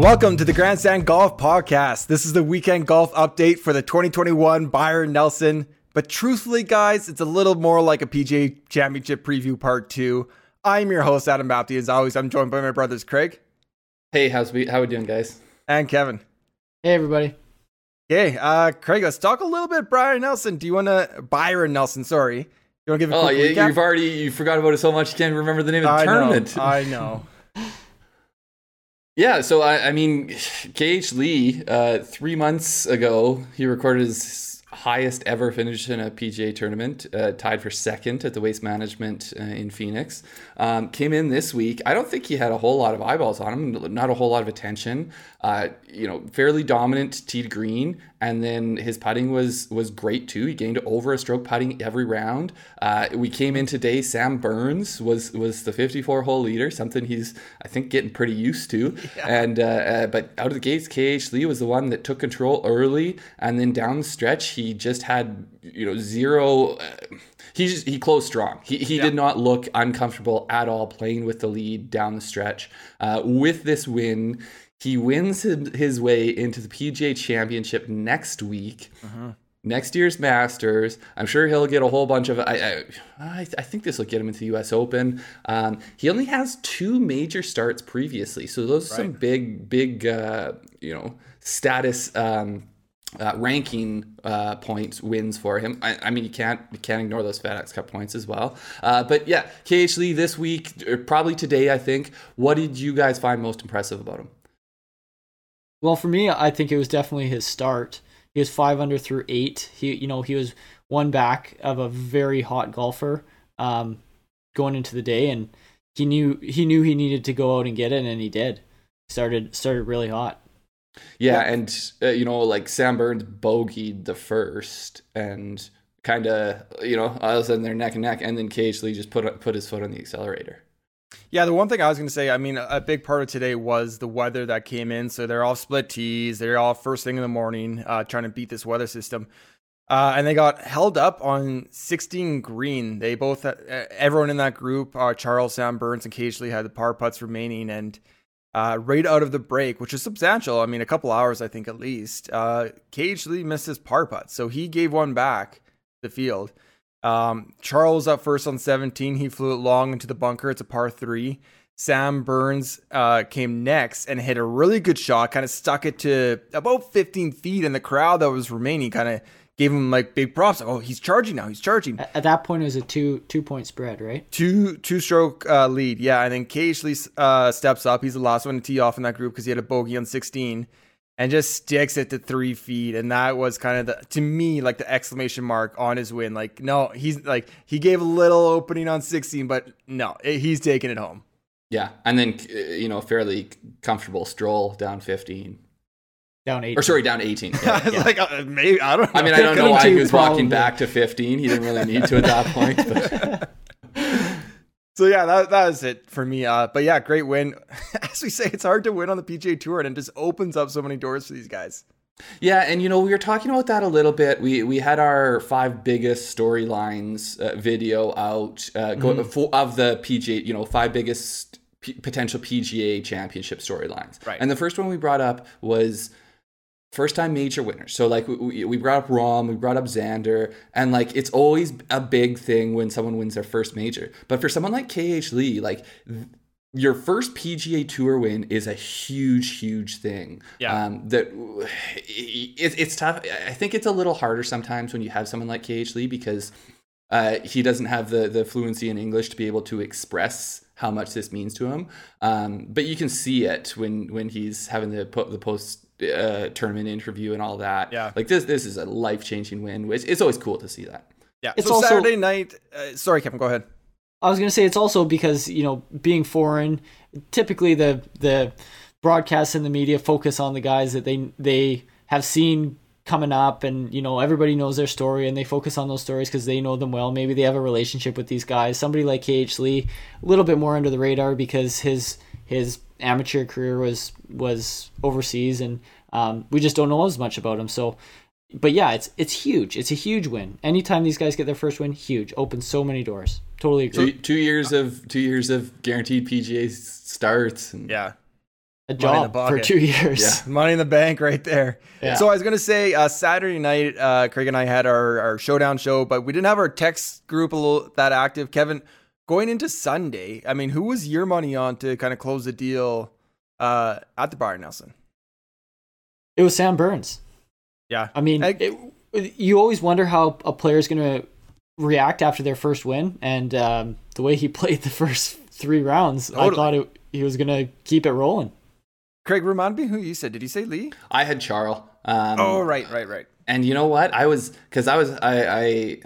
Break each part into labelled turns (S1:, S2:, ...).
S1: Welcome to the Grandstand Golf Podcast. This is the weekend golf update for the 2021 Byron Nelson. But truthfully, guys, it's a little more like a PGA Championship preview part two. I'm your host, Adam Bapty. As always, I'm joined by my brothers Craig
S2: Hey, how's we how we doing, guys?
S1: and Kevin.
S3: Hey everybody.
S1: Hey, uh, Craig, let's talk a little bit Brian Nelson. Do you want to Byron Nelson? Sorry, you want to give a
S2: Oh,
S1: quick
S2: yeah,
S1: recap?
S2: you've already you forgot about it so much you can't remember the name of the
S1: I
S2: tournament.
S1: know. I know.
S2: Yeah, so I, I mean, KH Lee, uh, three months ago, he recorded his highest ever finish in a PGA tournament, uh, tied for second at the Waste Management uh, in Phoenix. Um, came in this week. I don't think he had a whole lot of eyeballs on him, not a whole lot of attention. Uh, you know, fairly dominant tee to green, and then his putting was was great too. He gained over a stroke putting every round. Uh, we came in today. Sam Burns was was the 54 hole leader, something he's I think getting pretty used to. And uh, uh, but out of the gates, KH Lee was the one that took control early, and then down the stretch, he just had you know zero. Uh, he just, he closed strong. He, he did not look uncomfortable at all playing with the lead down the stretch. Uh, with this win, he wins his, his way into the PGA Championship next week. Next year's Masters, I'm sure he'll get a whole bunch of. I I, I think this will get him into the U.S. Open. Um, he only has two major starts previously, so those are some big, big, uh, you know, status um, uh, ranking uh, points wins for him. I, I mean, you can't you can't ignore those FedEx Cup points as well. Uh, but yeah, KH Lee this week, or probably today, I think. What did you guys find most impressive about him?
S3: Well, for me, I think it was definitely his start. He was five under through eight. He, you know, he was one back of a very hot golfer um, going into the day, and he knew he knew he needed to go out and get it, and he did. Started started really hot.
S2: Yeah, and uh, you know, like Sam Burns bogeyed the first, and kind of you know, all of a sudden they're neck and neck, and then KH Lee just put put his foot on the accelerator.
S1: Yeah, the one thing I was going to say, I mean, a big part of today was the weather that came in. So they're all split tees. They're all first thing in the morning uh, trying to beat this weather system. Uh, and they got held up on 16 green. They both, uh, everyone in that group, uh, Charl, Sam Burns, Lee had the par putts remaining. And uh, right out of the break, which is substantial, I mean, a couple hours, I think, at least, uh, KH Lee missed his par putt. So he gave one back the field. Um, Charl up first on 17. He flew it long into the bunker. It's a par three. Sam Burns uh, came next and hit a really good shot, kind of stuck it to about 15 feet, and the crowd that was remaining kind of gave him like big props. Oh, he's charging now. He's charging.
S3: At, at that point, it was a two two point spread, right?
S1: Two two stroke uh, lead, yeah. And then KH Lee uh, steps up. He's the last one to tee off in that group because he had a bogey on 16 and just sticks it to three feet. And that was kind of the, to me, like the exclamation mark on his win. Like, no, he's like, he gave a little opening on 16, but no, it, he's taking it home.
S2: Yeah, and then uh, you know, fairly comfortable stroll down 15,
S3: Down eight.
S2: or sorry, down 18. Yeah, yeah.
S1: like, uh, maybe, I don't know.
S2: I mean, I don't know why he
S3: 52
S2: was walking back to 15. He didn't really need to at that point. But
S1: So yeah, that that was it for me. Uh, but yeah, great win. As we say, it's hard to win on the PGA Tour, and it just opens up so many doors for these guys.
S2: yeah, and you know, we were talking about that a little bit. We we had our five biggest storylines uh, video out uh, go,
S1: Mm-hmm.
S2: for, of the PGA. You know, five biggest P- potential PGA Championship storylines.
S1: Right.
S2: And the first one we brought up was first time major winners. So like we, we brought up Rahm, we brought up Xander, and like it's always a big thing when someone wins their first major. But for someone like KH Lee, like th- your first PGA Tour win is a huge, huge thing.
S1: Yeah.
S2: Um, that it, it's tough. I think it's a little harder sometimes when you have someone like KH Lee because uh, he doesn't have the the fluency in English to be able to express how much this means to him. Um, but you can see it when when he's having the po- the post uh, tournament interview and all that.
S1: Yeah.
S2: like this this is a life changing win. Which it's always cool to see that.
S1: Yeah.
S3: It's
S1: so
S3: also-
S1: Saturday night. Uh, sorry, Kevin. Go ahead.
S3: I was gonna say it's also because you know being foreign, typically the the broadcasts and the media focus on the guys that they they have seen coming up, and you know everybody knows their story, and they focus on those stories because they know them well. Maybe they have a relationship with these guys. Somebody like KH Lee, a little bit more under the radar because his his amateur career was was overseas, and um, we just don't know as much about him. So but yeah, it's it's huge. It's a huge win. Anytime these guys get their first win, huge. Opens so many doors. Totally agree.
S2: Two, two years of two years of guaranteed PGA starts. And
S1: Yeah.
S3: a job for two years.
S2: Yeah.
S1: Money in the bank right there.
S3: Yeah.
S1: So I was gonna say uh, Saturday night, uh, Craig and I had our, our showdown show, but we didn't have our text group a little that active. Kevin, going into Sunday, I mean, who was your money on to kind of close the deal uh, at the Byron Nelson?
S3: It was Sam Burns.
S1: Yeah,
S3: I mean,
S1: I-
S3: it, you always wonder how a player is going to react after their first win, and um, the way he played the first three rounds, I thought it, he was going to keep it rolling.
S1: Craig, remind me who you said. Did you say Lee?
S2: I had Charl. Um,
S1: oh, right, right, right.
S2: And you know what? I was because I was I, I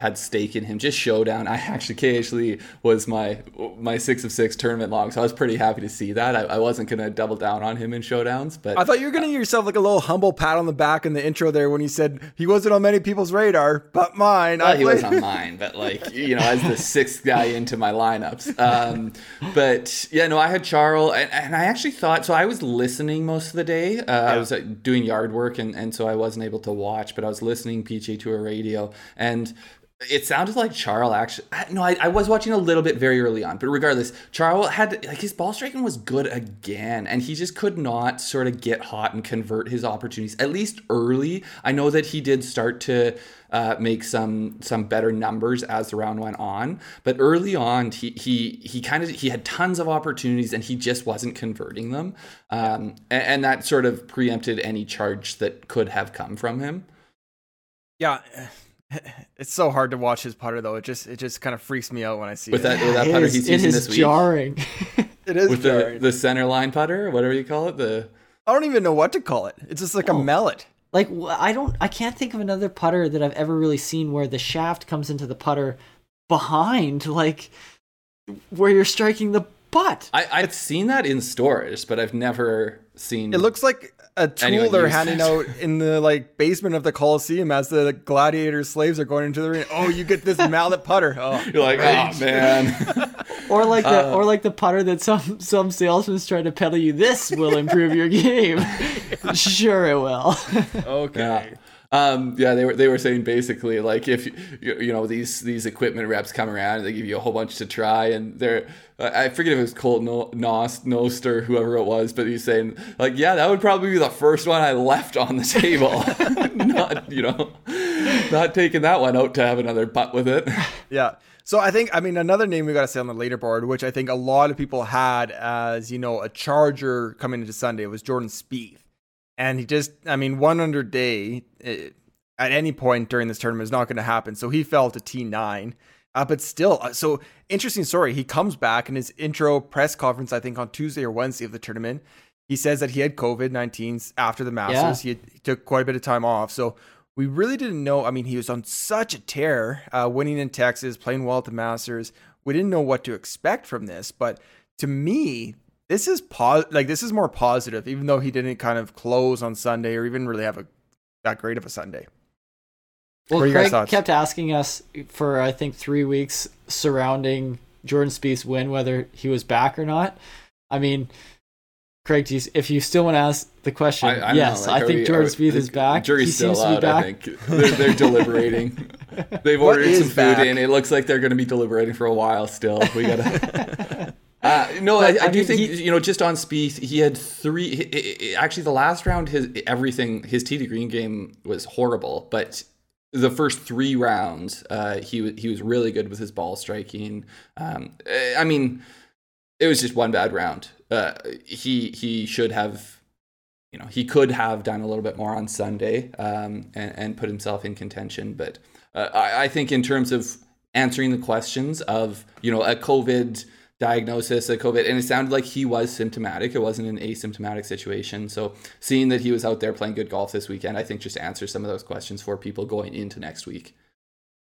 S2: had stake in him. Just showdown. I actually KH Lee was my my six of six tournament long, so I was pretty happy to see that. I, I wasn't gonna double down on him in showdowns, but
S1: I thought you were gonna give yourself like a little humble pat on the back in the intro there when you said he wasn't on many people's radar, but mine.
S2: Well,
S1: I
S2: he was on mine, but like you know, as the sixth guy into my lineups. Um, but yeah, no, I had Charl, and, and I actually thought so. I was listening most of the day. Uh, I was uh, doing yard work, and and so I wasn't able to watch, but I was listening PGA Tour radio, and it sounded like Charl actually. No, I, I was watching a little bit very early on, but regardless, Charl had like his ball striking was good again, and he just could not sort of get hot and convert his opportunities. At least early, I know that he did start to uh, make some some better numbers as the round went on, but early on, he he he kind of he had tons of opportunities, and he just wasn't converting them, um, and, and that sort of preempted any charge that could have come from him.
S1: Yeah, it's so hard to watch his putter though. It just it just kind of freaks me out when I see
S2: With
S1: it.
S2: that, with that putter
S3: is-
S2: he's
S3: it
S2: using
S3: is
S2: this week.
S3: jarring.
S1: It is
S2: with the,
S1: jarring.
S2: the center line putter, whatever you call it, the
S1: I don't even know what to call it. It's just like a
S3: Oh.
S1: mallet.
S3: like I don't, I can't think of another putter that I've ever really seen where the shaft comes into the putter behind, like where you're striking the butt.
S2: I, I've seen that in stores, but I've never seen.
S1: It looks like a tool they're handing out in the like basement of the Coliseum as the gladiator slaves are going into the ring. Oh, you get this mallet putter. Oh,
S2: You're like,
S1: great."
S2: oh man.
S3: Or like the
S2: Uh,
S3: or like the putter that some some salesman's trying to peddle you. This will improve your game. sure it will.
S1: okay.
S2: yeah. Um, yeah, they were they were saying basically like if you, you know these these equipment reps come around, they give you a whole bunch to try, and they're I forget if it was Colt no- Knost Knost or whoever it was, but he's saying like, yeah, that would probably be the first one I left on the table, not you know, not taking that one out to have another putt with it.
S1: Yeah. So I think I mean another name we got to say on the leaderboard, which I think a lot of people had as you know a Charger coming into Sunday was Jordan Spieth, and he just I mean one under day eh, at any point during this tournament is not going to happen. So he fell to T nine. Uh, but still, uh, so interesting story. He comes back in his intro press conference, I think on Tuesday or Wednesday of the tournament. He says that he had COVID 19 after the Masters. He, had, he took quite a bit of time off. So we really didn't know. I mean, he was on such a tear, uh, winning in Texas, playing well at the Masters. We didn't know what to expect from this. But to me, this is pos- like this is more positive, even though he didn't kind of close on Sunday or even really have a that great of a Sunday.
S3: Well,
S1: What are
S3: Craig
S1: thoughts?
S3: kept asking us for I think three weeks surrounding Jordan Spieth's win, whether he was back or not. I mean, Craig, do you, if you still want to ask the question,
S2: I, I
S3: yes,
S2: know, like,
S3: I think
S2: we-
S3: Jordan
S2: are-
S3: Spieth is back.
S2: Jury's
S3: he
S2: still
S3: seems to be
S2: out.
S3: back.
S2: I think they're, they're deliberating. They've ordered some food
S1: back?
S2: in. It looks like they're going to be deliberating for a while still. We gotta. Uh, no, I, I, do
S3: mean,
S2: think
S3: he-
S2: you know. Just on Spieth, he had three. he- he- actually, the last round, his everything, his to green game was horrible. But the first three rounds, uh, he he was really good with his ball striking. Um, I mean, it was just one bad round. Uh, he he should have, you know, he could have done a little bit more on Sunday um, and and put himself in contention. But uh, I, I think in terms of answering the questions of you know a COVID diagnosis, of COVID, and it sounded like he was symptomatic. It wasn't an asymptomatic situation. So seeing that he was out there playing good golf this weekend, I think just answers some of those questions for people going into next week.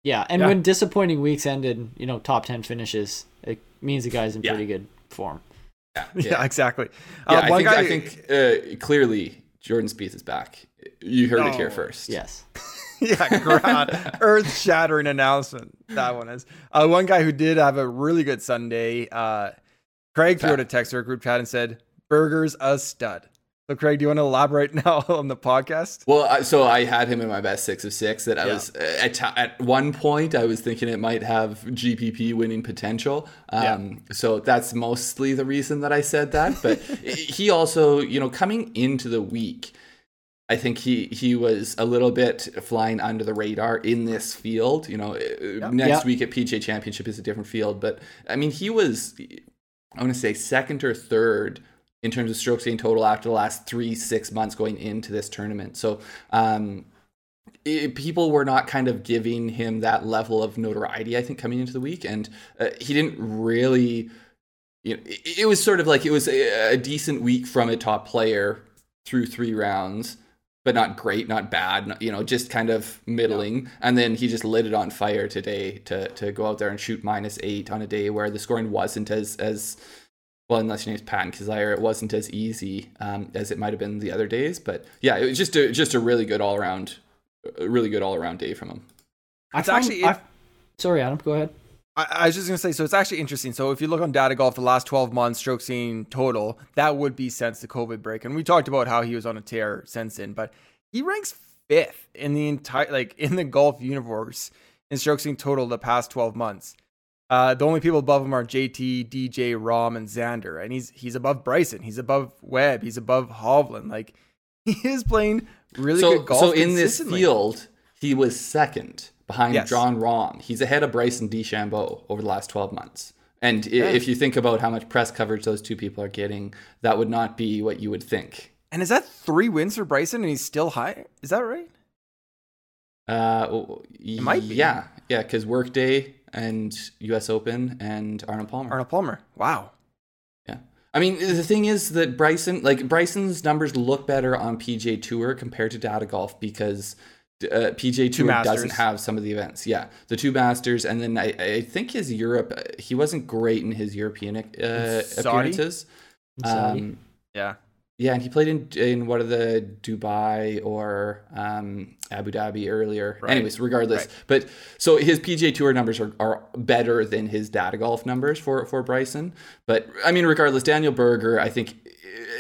S3: Yeah, and
S1: Yeah.
S3: when disappointing weeks ended, you know, top ten finishes, it means the guy's in
S2: Yeah.
S3: pretty good form.
S2: Yeah,
S1: Yeah, exactly.
S2: Yeah,
S1: Uh,
S2: I
S1: one
S2: think,
S1: guy-
S2: I think uh, clearly Jordan Spieth is back. You heard it here first.
S3: Yes.
S1: yeah, grand, earth shattering announcement. That one is. Uh, one guy who did have a really good Sunday, uh, Craig threw out a text to our group chat and said, Berger's a stud. So, Craig, do you want to elaborate now on the podcast?
S2: Well, so I had him in my best six of six. That I
S1: Yeah.
S2: was uh, at at one point I was thinking it might have GPP winning potential. Um, So that's mostly the reason that I said that. But he also, you know, coming into the week, I think he he was a little bit flying under the radar in this field. You know, uh, next
S3: Yeah.
S2: week at PGA Championship is a different field, but I mean, he was I want to say second or third in terms of strokes gained total after the last three six months going into this tournament. So um, it, people were not kind of giving him that level of notoriety. I think coming into the week, and uh, he didn't really. You know, it, it was sort of like it was a, a decent week from a top player through three rounds. But not great, not bad, not- you know, just kind of middling. And then he just lit it on fire today to to go out there and shoot minus eight on a day where the scoring wasn't as as well, unless your name's Patton Kizzire, it wasn't as easy um, as it might have been the other days. But yeah, it was just a just a really good all around, really good all around day from him.
S3: I
S1: It's
S3: found-
S1: actually-
S3: I- sorry, Adam. Go ahead.
S1: I, I was just gonna say, so it's actually interesting. So if you look on Data Golf, the last 12 months strokes gained total, that would be since the COVID break, and we talked about how he was on a tear since then. But he ranks fifth in the entire, like in the golf universe in strokes gained total the past 12 months. Uh, the only people above him are JT, DJ, Rahm, and Xander, and he's he's above Bryson, he's above Webb, he's above Hovland. Like he is playing really
S2: so
S1: good golf.
S2: so in this field, he was second behind
S1: Yes.
S2: Jon Rahm. He's ahead of Bryson DeChambeau over the last twelve months. And i if you think about how much press coverage those two people are getting, that would not be what you would think.
S1: and is that three wins for Bryson, and he's still high? Is that right?
S2: Uh, it
S1: might be.
S2: Yeah, yeah, because Workday and U.S. Open and Arnold Palmer.
S1: Arnold Palmer. Wow.
S2: Yeah. I mean, the thing is that Bryson, like Bryson's numbers look better on PGA Tour compared to Data Golf because uh, PGA Tour doesn't have some of the events. Yeah, the two Masters, and then I, I think his Europe, uh, he wasn't great in his European uh, appearances. Um,
S1: Yeah.
S2: yeah, and he played in in what are the Dubai or um, Abu Dhabi earlier.
S1: Right.
S2: Anyways, regardless,
S1: Right.
S2: but so his PGA Tour numbers are, are better than his data golf numbers for for Bryson. But I mean, regardless, Daniel Berger, I think,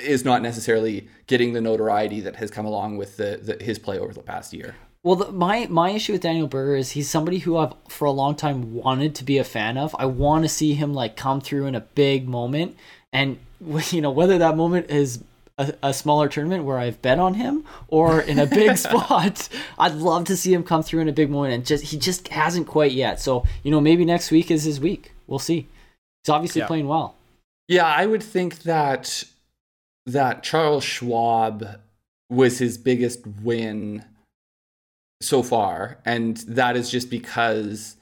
S2: is not necessarily getting the notoriety that has come along with the, the his play over the past year.
S3: Well, the, my my issue with Daniel Berger is he's somebody who I've for a long time wanted to be a fan of. I want to see him like come through in a big moment, and you know whether that moment is a, a smaller tournament where I've bet on him or in a big spot. I'd love to see him come through in a big moment, and just he just hasn't quite yet. So you know maybe next week is his week. We'll see. He's obviously
S1: Yeah.
S3: playing well.
S2: Yeah, I would think that that Charles Schwab was his biggest win so far, and that is just because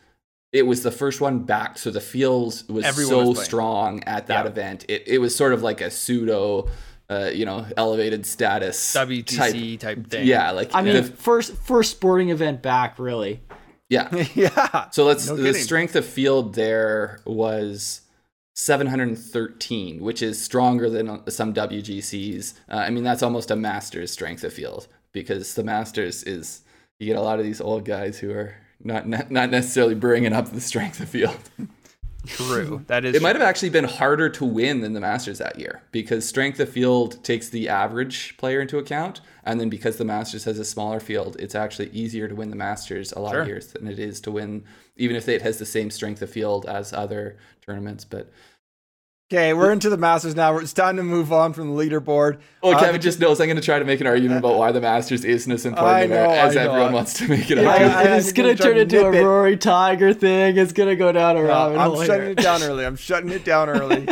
S2: it was the first one back, so the field was
S1: Everyone
S2: so
S1: was
S2: strong at that
S1: Yeah.
S2: event. It it was sort of like a pseudo, uh, you know, elevated status
S1: WGC type, thing.
S2: Yeah, like
S3: I mean,
S2: the-
S3: first first sporting event back, really.
S2: yeah.
S1: yeah.
S2: So let's
S1: No
S2: the
S1: kidding.
S2: strength of field there was 713, which is stronger than some WGCs. Uh, I mean, that's almost a Masters strength of field because the Masters is you get a lot of these old guys who are not not, not necessarily bringing up the strength of field.
S1: True. That is.
S2: It might have actually been harder to win than the Masters that year because strength of field takes the average player into account, and then because the Masters has a smaller field, it's actually easier to win the Masters a lot
S1: Sure.
S2: of years than it is to win, even if it has the same strength of field as other tournaments. But
S1: Okay, we're into the Masters now. It's time to move on from the leaderboard.
S2: well,
S1: Uh,
S2: Kevin just knows I'm going to try to make an argument about why the Masters isn't as important
S1: know,
S2: as
S1: I know.
S2: everyone wants to make it.
S1: Yeah,
S2: argue.
S1: I- I-
S3: it's
S1: I'm
S3: gonna
S1: gonna
S3: turn into a
S1: it.
S3: Rory Tiger thing. It's gonna go down a rabbit
S1: I'm
S3: hole.
S1: shutting it down early. I'm shutting it down early.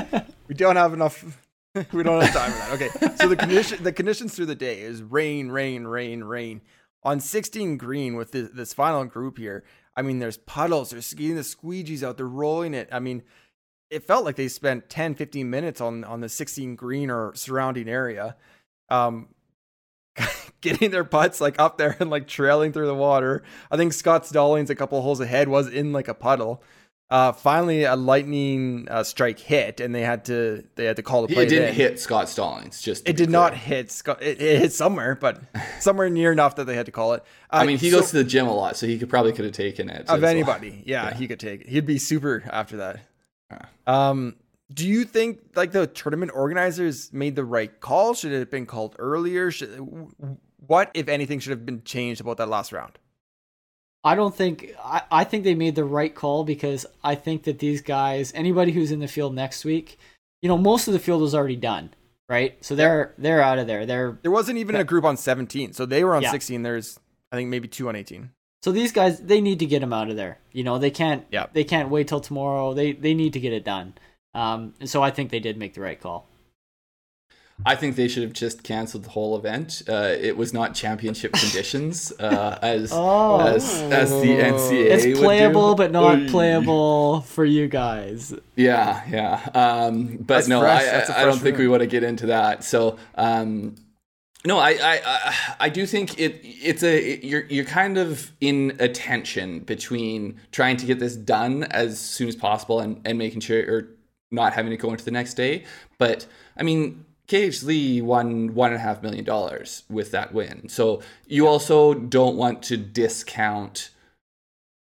S1: we don't have enough. we don't have time for that. Okay, so the condition, the conditions through the day is rain, rain, rain, rain. On 16 green with this, this final group here, I mean, there's puddles. They're getting the squeegees out. They're rolling it. I mean, it felt like they spent 10, 15 minutes on on the 16 green or surrounding area, um, getting their putts like up there and like trailing through the water. I think Scott Stallings, a couple holes ahead, was in like a puddle. Uh, finally, a lightning uh, strike hit, and they had to they had to call the play.
S2: It didn't
S1: then.
S2: hit Scott Stallings. Just
S1: It did not hit Scott. It, it hit somewhere, but somewhere near enough that they had to call it. Uh,
S2: I mean, he
S1: so-
S2: goes to the gym a lot, so he could probably could have taken it
S1: of anybody. Yeah,
S2: Yeah.
S1: he could take it. He'd be super after that. Um, do you think like the tournament organizers made the right call? Should it have been called earlier? Should, what, if anything, should have been changed about that last round?
S3: I don't think I, I think they made the right call because I think that these guys, anybody who's in the field next week, you know, most of the field was already done, right? So they're they're out of there. They're
S1: There wasn't even a group on 17, so they were on
S3: Yeah.
S1: 16. There's I think maybe two on 18.
S3: so these guys they need to get them out of there. You know, they can't
S1: Yeah.
S3: they can't wait till tomorrow. They they need to get it done. Um, and so I think they did make the right call.
S2: I think they should have just canceled the whole event. Uh, it was not championship conditions, uh, as
S3: Oh.
S2: as as the NCAA
S3: It's
S2: would do.
S3: playable, but not playable for you guys.
S2: Yeah, yeah. Um, but
S1: That's
S2: no,
S1: fresh.
S2: I,
S1: That's a
S2: I, I don't
S1: fresh
S2: think we want to get into that. So, um, no, I, I, I, I do think it, it's a, you're, you're kind of in a tension between trying to get this done as soon as possible and, and making sure, or not having to go into the next day. But I mean, KH Lee won one and a half million dollars with that win. So you also don't want to discount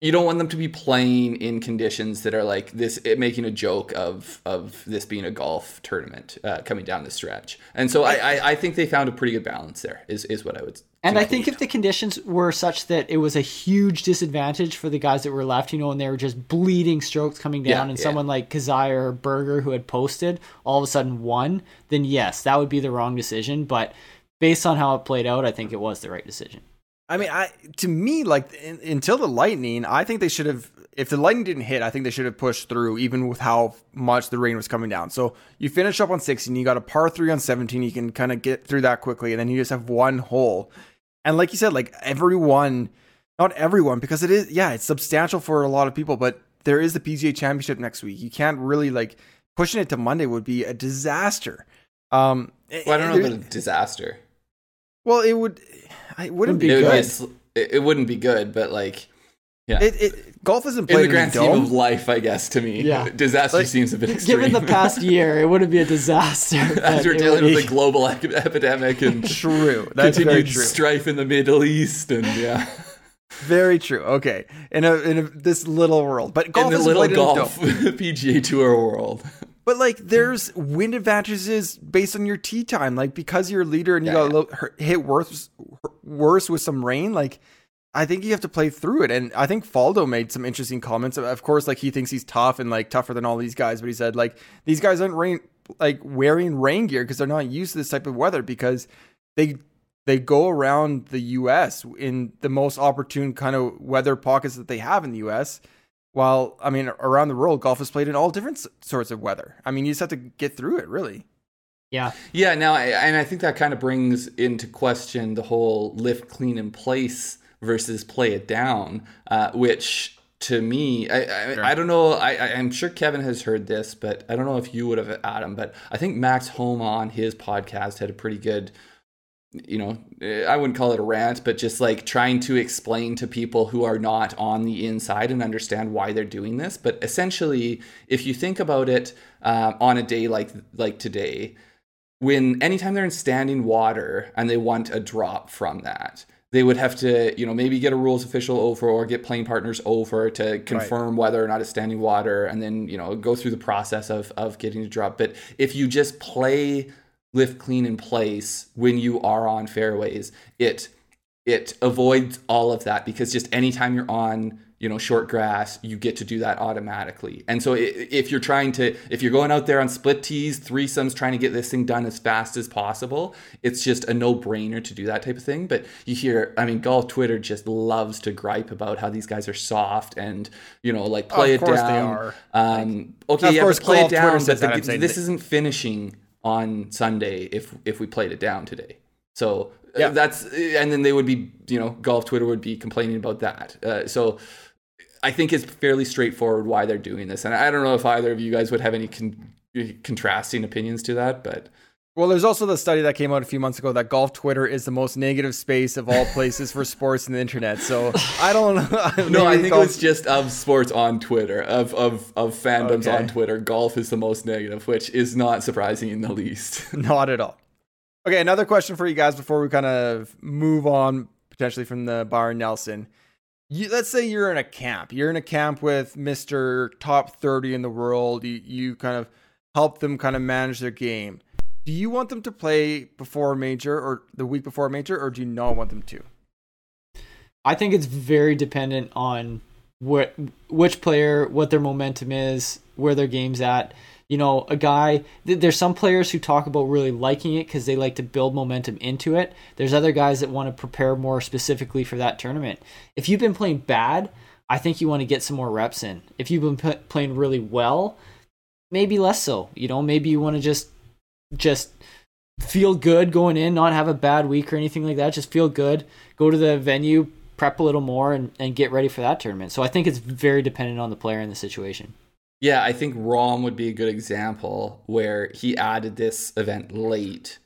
S2: you don't want them to be playing in conditions that are like this it, making a joke of of this being a golf tournament uh, coming down the stretch and so I, I i think they found a pretty good balance there is is what i would
S3: And I think if the conditions were such that it was a huge disadvantage for the guys that were left, you know, and they were just bleeding strokes coming down,
S2: Yeah,
S3: and
S2: yeah.
S3: someone like Kizzire or Berger who had posted all of a sudden won, then yes, that would be the wrong decision. But based on how it played out, I think it was the right decision.
S1: I mean, I to me like in, until the lightning, I think they should have. If the lightning didn't hit, I think they should have pushed through, even with how much the rain was coming down. So you finish up on 16, you got a par three on 17, you can kind of get through that quickly, and then you just have one hole. And like you said, like everyone, not everyone, because it is, yeah, it's substantial for a lot of people, but there is the PGA Championship next week. You can't really like pushing it to Monday would be a disaster. Um,
S2: well, i don't know about a disaster
S1: Well, it would. It wouldn't be
S2: it, would be
S1: good.
S2: sl- it, it wouldn't be good but like yeah
S1: It, it golf isn't
S2: in
S1: played
S2: the
S1: in,
S2: grand
S1: a
S2: scheme of life i guess to me
S3: Yeah.
S2: disaster
S1: Like,
S2: seems a bit extreme
S3: Given the past year, it wouldn't be a disaster.
S2: as we're dealing with
S3: be-
S2: a global epidemic and
S1: True. That's very
S2: continued
S1: true.
S2: strife in the middle east and yeah
S1: very true. Okay, in a in a, this little world, but golf
S2: in the
S1: isn't
S2: little
S1: played in a
S2: golf
S1: dome.
S2: pga tour world
S1: But like, there's wind advantages based on your tee time. Like because you're a leader and you
S2: Yeah,
S1: got a little hit worse worse with some rain. Like I think you have to play through it. And I think Faldo made some interesting comments. Of course, like he thinks he's tough and like tougher than all these guys. But he said like these guys aren't rain like wearing rain gear because they're not used to this type of weather because they they go around the U.S. in the most opportune kind of weather pockets that they have in the U.S. While I mean, around the world, golf is played in all different s- sorts of weather. I mean, you just have to get through it, really.
S3: yeah,
S2: Yeah, now, I, and I think that kind of brings into question the whole lift clean in place versus play it down, uh, which to me, I, I,
S1: Sure.
S2: I don't know. I, I, I'm sure Kevin has heard this, but I don't know if you would have, Adam. But I think Max Homa on his podcast had a pretty good, you know, eh, I wouldn't call it a rant, but just like trying to explain to people who are not on the inside and understand why they're doing this. But essentially, if you think about it uh, on a day like like today, when anytime they're in standing water and they want a drop from that they would have to you know maybe get a rules official over or get playing partners over to confirm whether or not it's standing water and then you know go through the process of of getting a drop but if you just play lift clean in place when you are on fairways. It it avoids all of that because just anytime you're on you know short grass you get to do that automatically. And so if you're trying to if you're going out there on split tees threesomes trying to get this thing done as fast as possible it's just a no-brainer to do that type of thing. But you hear i mean golf twitter just loves to gripe about how these guys are soft and you know like play
S1: Of
S2: it down.
S1: are.
S2: um okay
S1: Of
S2: yeah play it down but the- this isn't finishing on sunday if if we played it down today. So uh,
S1: Yeah.
S2: that's and then they would be you know golf twitter would be complaining about that. Uh, so i think it's fairly straightforward why they're doing this. And i don't know if either of you guys would have any con- contrasting opinions to that but
S1: Well, there's also the study that came out a few months ago that golf Twitter is the most negative space of all places for sports and the internet. So I don't know.
S2: no i think
S1: golf-
S2: it was just of sports on twitter of of of fandoms
S1: Okay.
S2: on twitter golf is the most negative which is not surprising in the least
S1: Not at all. Okay, another question for you guys before we kind of move on potentially from the Byron Nelson. You, let's say you're in a camp. You're in a camp with Mr. Top 30 in the world. You, you kind of help them kind of manage their game. Do you want them to play before major or the week before major, or do you not want them to?
S3: I think it's very dependent on what which player, what their momentum is, where their game's at. You know, a guy. th- There's some players who talk about really liking it because they like to build momentum into it. There's other guys that want to prepare more specifically for that tournament. If you've been playing bad, I think you want to get some more reps in. If you've been p- playing really well, maybe less so. You know, maybe you want to just just feel good going in, not have a bad week or anything like that. Just feel good. Go to the venue, prep a little more, and, and get ready for that tournament. So I think it's very dependent on the player and the situation.
S2: Yeah, I think Rahm would be a good example where he added this event late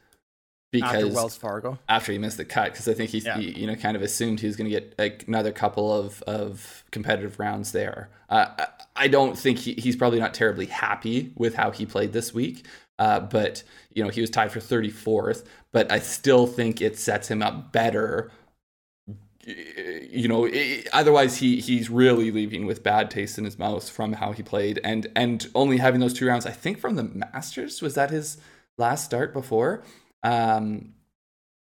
S2: because
S1: After Wells Fargo.
S2: after he missed the cut because I think he's
S1: Yeah.
S2: he, you know kind of assumed he was going to get like another couple of of competitive rounds there. Uh, I, I don't think he, he's probably not terribly happy with how he played this week, uh, but you know he was tied for 34th. But I still think it sets him up better. You know, i otherwise he he's really leaving with bad taste in his mouth from how he played, and and only having those two rounds. I think from the Masters was that his last start before. Um,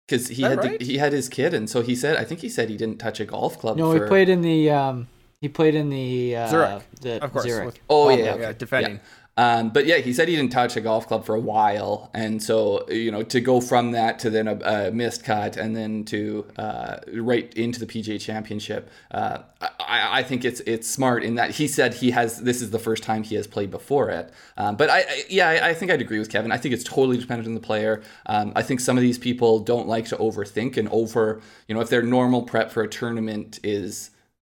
S2: because he had
S1: right?
S2: the, he had his kid, and so he said I think he said he didn't touch a golf club.
S3: No,
S2: for,
S3: he played in the um, he played in the uh,
S1: Zurich,
S3: the
S1: Of course.
S3: Zurich.
S1: with-
S2: Oh
S1: Palmer,
S2: yeah,
S1: yeah,
S2: okay.
S1: defending.
S2: Yeah. Um, but yeah, he said he didn't touch a golf club for a while, and so you know to go from that to then a, a missed cut, and then to uh, right into the PGA Championship, uh, I, I think it's it's smart in that he said he has this is the first time he has played before it. Um, but I, I yeah, I, I think I'd agree with Kevin. I think it's totally dependent on the player. Um, I think some of these people don't like to overthink and over you know if their normal prep for a tournament is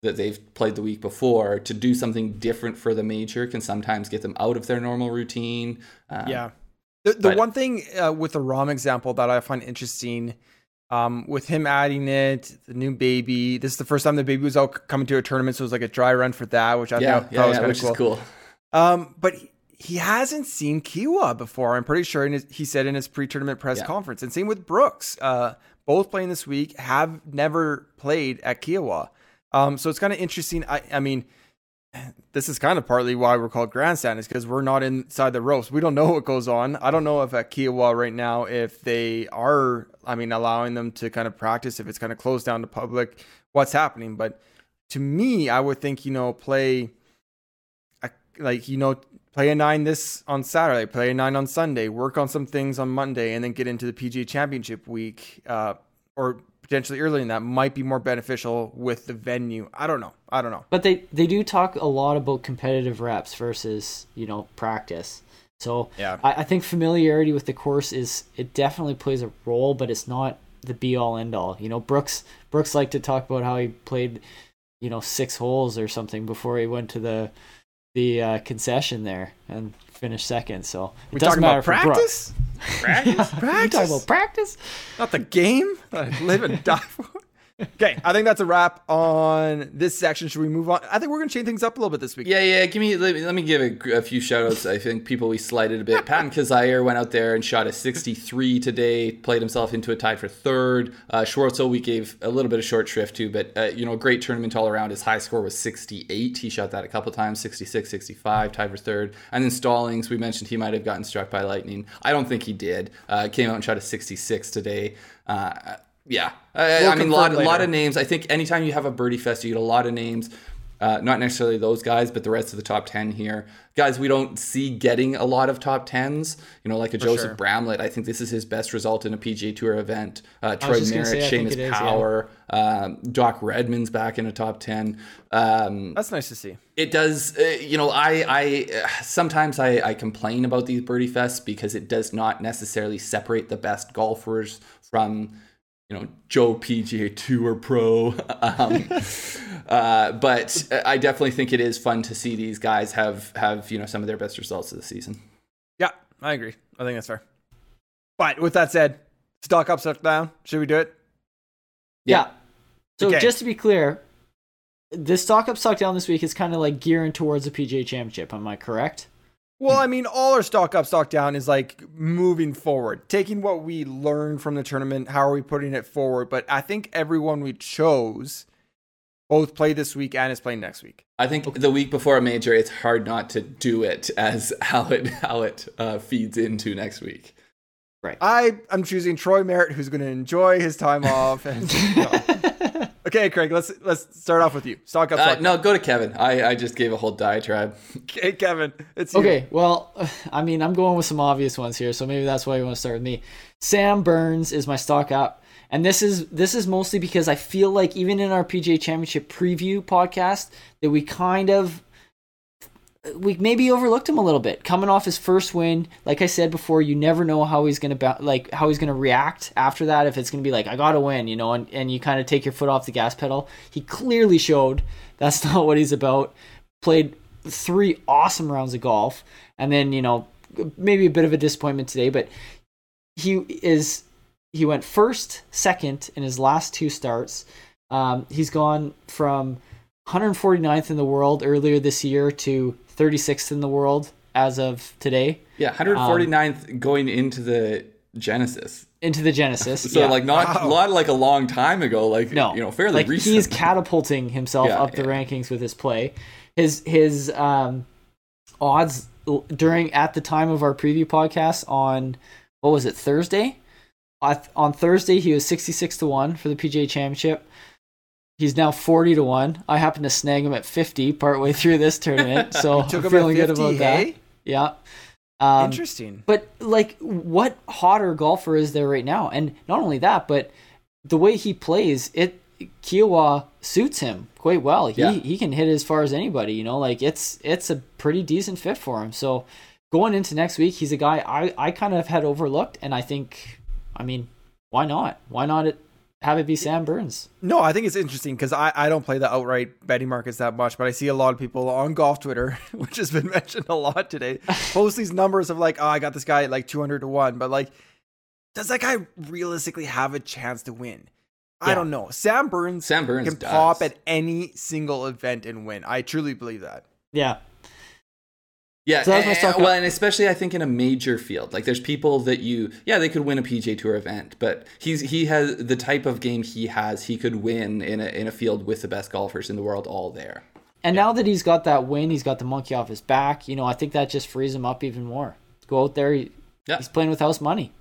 S2: that they've played the week before to do something different for the major can sometimes get them out of their normal routine. Um,
S1: Yeah. The, the
S2: but-
S1: one thing uh, with the Rahm example that I find interesting, um, with him adding it, the new baby. This is the first time the baby was out coming to a tournament, so it was like a dry run for that, which I
S2: yeah,
S1: thought,
S2: yeah,
S1: was
S2: yeah, which
S1: cool.
S2: is cool.
S1: Um, but he, he hasn't seen Kiawah before. I'm pretty sure his, he said in his pre-tournament press
S2: Yeah.
S1: conference, and same with Brooks. Uh, both playing this week have never played at Kiawah. Um, so it's kind of interesting. I, I mean, this is kind of partly why we're called grandstand is because we're not inside the ropes. We don't know what goes on. I don't know if at Kiawah right now if they are, I mean, allowing them to kind of practice if it's kind of closed down to public, what's happening. But to me, I would think you know play, like you know play a nine this on Saturday, play a nine on Sunday, work on some things on Monday, and then get into the PGA Championship week, uh, or potentially earlier than that might be more beneficial with the venue. I don't know. I don't know.
S3: But they they do talk a lot about competitive reps versus you know practice. So
S1: Yeah.
S3: I, I think familiarity with the course is it definitely plays a role, but it's not the be all end all. You know, Brooks Brooks liked to talk about how he played, you know, six holes or something before he went to the the uh, concession there and finished second. So it
S1: We
S3: doesn't
S1: talking
S3: matter
S1: about practice? Practice? Practice?
S3: talking about practice?
S1: Not the game that I live and die for. Okay, I think that's a wrap on this section. Should we move on? I think we're going to change things up a little bit this week.
S2: Yeah, yeah. Give me let me, let me give a, a few shout outs. I think people we slighted a bit. Patton Kizzire went out there and shot a 63 today, played himself into a tie for third. Uh, Schwartzel we gave a little bit of short shrift to, but uh, you know, great tournament all around. His high score was 68. He shot that a couple times, 66, 65, tied for third. And then Stallings, we mentioned he might have gotten struck by lightning. I don't think he did. Uh, came out and shot a 66 today. Uh, yeah, I,
S1: We'll
S2: I mean, a lot, lot of names. I think anytime you have a birdie fest, you get a lot of names. Uh, not necessarily those guys, but the rest of the top 10 here. Guys, we don't see getting a lot of top 10s. You know, like a Joseph
S1: sure.
S2: Bramlett. I think this is his best result in a PGA Tour event. Uh, Troy Merritt,
S3: say, I think
S2: Seamus
S3: yeah.
S2: Power, um, Doc Redman's back in a top 10. Um,
S1: That's nice to see.
S2: it does uh, you know i i uh, sometimes I, I complain about these birdie fests because it does not necessarily separate the best golfers from you know joe pga tour pro um, uh, but i definitely think it is fun to see these guys have have you know some of their best results of the season
S1: Yeah, I agree. I think that's fair. But with that said, stock up, stock down. Should we do it?
S3: Yeah. So
S1: Okay.
S3: just to be clear, this stock up stock down this week is kind of like gearing towards the PGA Championship. Am I correct?
S1: Well, I mean, all our stock up, stock down is like moving forward, taking what we learned from the tournament. How are we putting it forward? But I think everyone we chose both play this week and is playing next week.
S2: I think the week before a major, it's hard not to do it as how it how it uh, feeds into next week.
S3: Right.
S1: I I'm choosing Troy Merritt, who's going to enjoy his time off. And, okay, Craig, let's let's start off with you. Stock up.
S2: Uh,
S1: Stock
S2: no, go to Kevin. I, I just gave a whole diatribe.
S1: Okay, Kevin, it's you.
S3: Okay, well, I mean, I'm going with some obvious ones here, so maybe that's why you want to start with me. Sam Burns is my stock up, and this is this is mostly because I feel like even in our PGA Championship preview podcast that we kind of we maybe overlooked him a little bit. Coming off his first win like i said before you never know how he's gonna ba- like how he's gonna react after that. If it's gonna be like i gotta win you know and, and you kind of take your foot off the gas pedal. He clearly showed that's not what he's about. Played three awesome rounds of golf and then you know maybe a bit of a disappointment today but he is he went first second in his last two starts. Um, he's gone from 149th in the world earlier this year to 36th in the world as of today
S2: Yeah, 149th going into the Genesis.
S3: into the Genesis.
S2: So
S3: yeah.
S2: like not
S1: Wow.
S2: not like a long time ago, like
S3: no,
S2: you know, fairly
S3: like
S2: recent.
S3: he's catapulting himself
S2: Yeah,
S3: up the
S2: yeah.
S3: rankings with his play. His his um, odds during at the time of our preview podcast on what was it Thursday? On- On Thursday he was 66 to 1 for the PGA Championship. He's now 40 to 1. I happened to snag him at 50 partway through this tournament, so I'm feeling
S1: at
S3: good
S1: 50,
S3: about that. Yeah. Um,
S1: Interesting.
S3: but like, what hotter golfer is there right now? And not only that, but the way he plays, it Kiawah suits him quite well. He
S2: Yeah.
S3: he can hit as far as anybody. You know, like it's it's a pretty decent fit for him. So going into next week, he's a guy I I kind of had overlooked, and I think, I mean, why not? Why not it, have it be Sam Burns?
S1: No, I think it's interesting because I, I don't play the outright betting markets that much, but I see a lot of people on golf Twitter, which has been mentioned a lot today, post these numbers of like, oh, I got this guy at like 200 to 1. But like, does that guy realistically have a chance to win? I don't know. Sam Burns,
S2: Sam Burns
S1: can
S2: does.
S1: pop at any single event and win. I truly believe that.
S3: Yeah,
S2: Yeah,
S3: So that was my
S2: and-
S3: stock
S2: well,
S3: up.
S2: and especially I think in a major field, like there's people that you, yeah, they could win a PGA Tour event, but he's he has the type of game he has, he could win in a in a field with the best golfers in the world all there.
S3: and now that he's got that win, he's got the monkey off his back. You know, I think that just frees him up even more. Go out there, he,
S2: Yeah.
S3: he's playing with house money.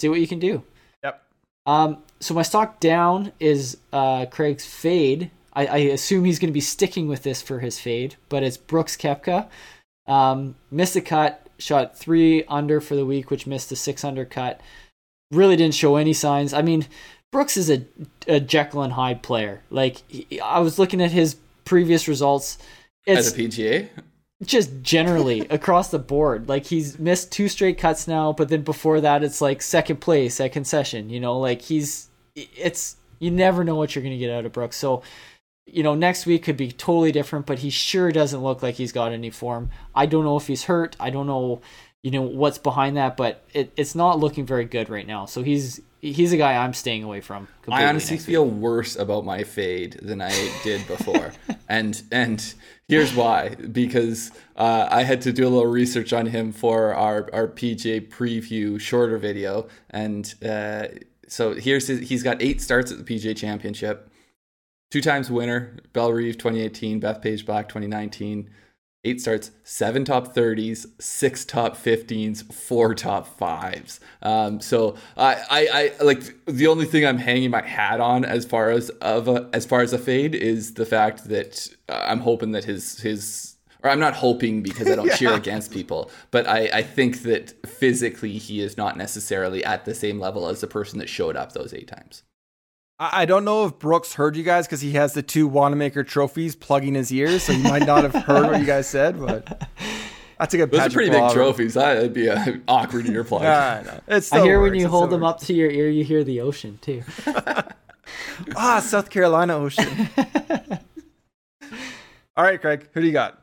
S3: See what you can do.
S1: Yep.
S3: Um, so my stock down is uh, Craig's fade. I, I assume he's going to be sticking with this for his fade, but it's Brooks Koepka. Um, missed a cut, shot three under for the week, which missed a six under cut. Really didn't show any signs. I mean, Brooks is a, a Jekyll and Hyde player. Like he, I was looking at his previous results. It's
S2: As a PGA,
S3: just generally across the board. Like he's missed two straight cuts now, but then before that, it's like second place at concession. You know, like he's it's you never know what you're gonna get out of Brooks. So, you know, next week could be totally different, but he sure doesn't look like he's got any form. I don't know if he's hurt. I don't know, you know, what's behind that, but it, it's not looking very good right now. So he's he's a guy I'm staying away from.
S2: I honestly feel worse about my fade than I did before, and and here's why: because uh, I had to do a little research on him for our our PGA preview shorter video, and uh, so here's his, he's got eight starts at the PGA Championship, two times winner, Bellerive 2018, Bethpage Black 2019. Eight starts, seven top 30s, six top 15s, four top fives. Um, so I, I, I like the only thing I'm hanging my hat on as far as of a, as far as a fade is the fact that uh, I'm hoping that his his or I'm not hoping because I don't cheer against people, but I, I think that physically he is not necessarily at the same level as the person that showed up those eight times.
S1: I I don't know if Brooks heard you guys because he has the two Wanamaker trophies plugging his ears, so he might not have heard what you guys said, but that's a good
S2: Those are pretty big
S1: Wahlberg.
S2: trophies. That'd be uh, awkward in your plug.
S1: Yeah, I know. It
S3: I
S1: still
S3: hear when you
S1: it
S3: hold them
S1: works.
S3: up to your ear, you hear the ocean too.
S1: Ah, South Carolina Ocean. All right, Craig, who do you got?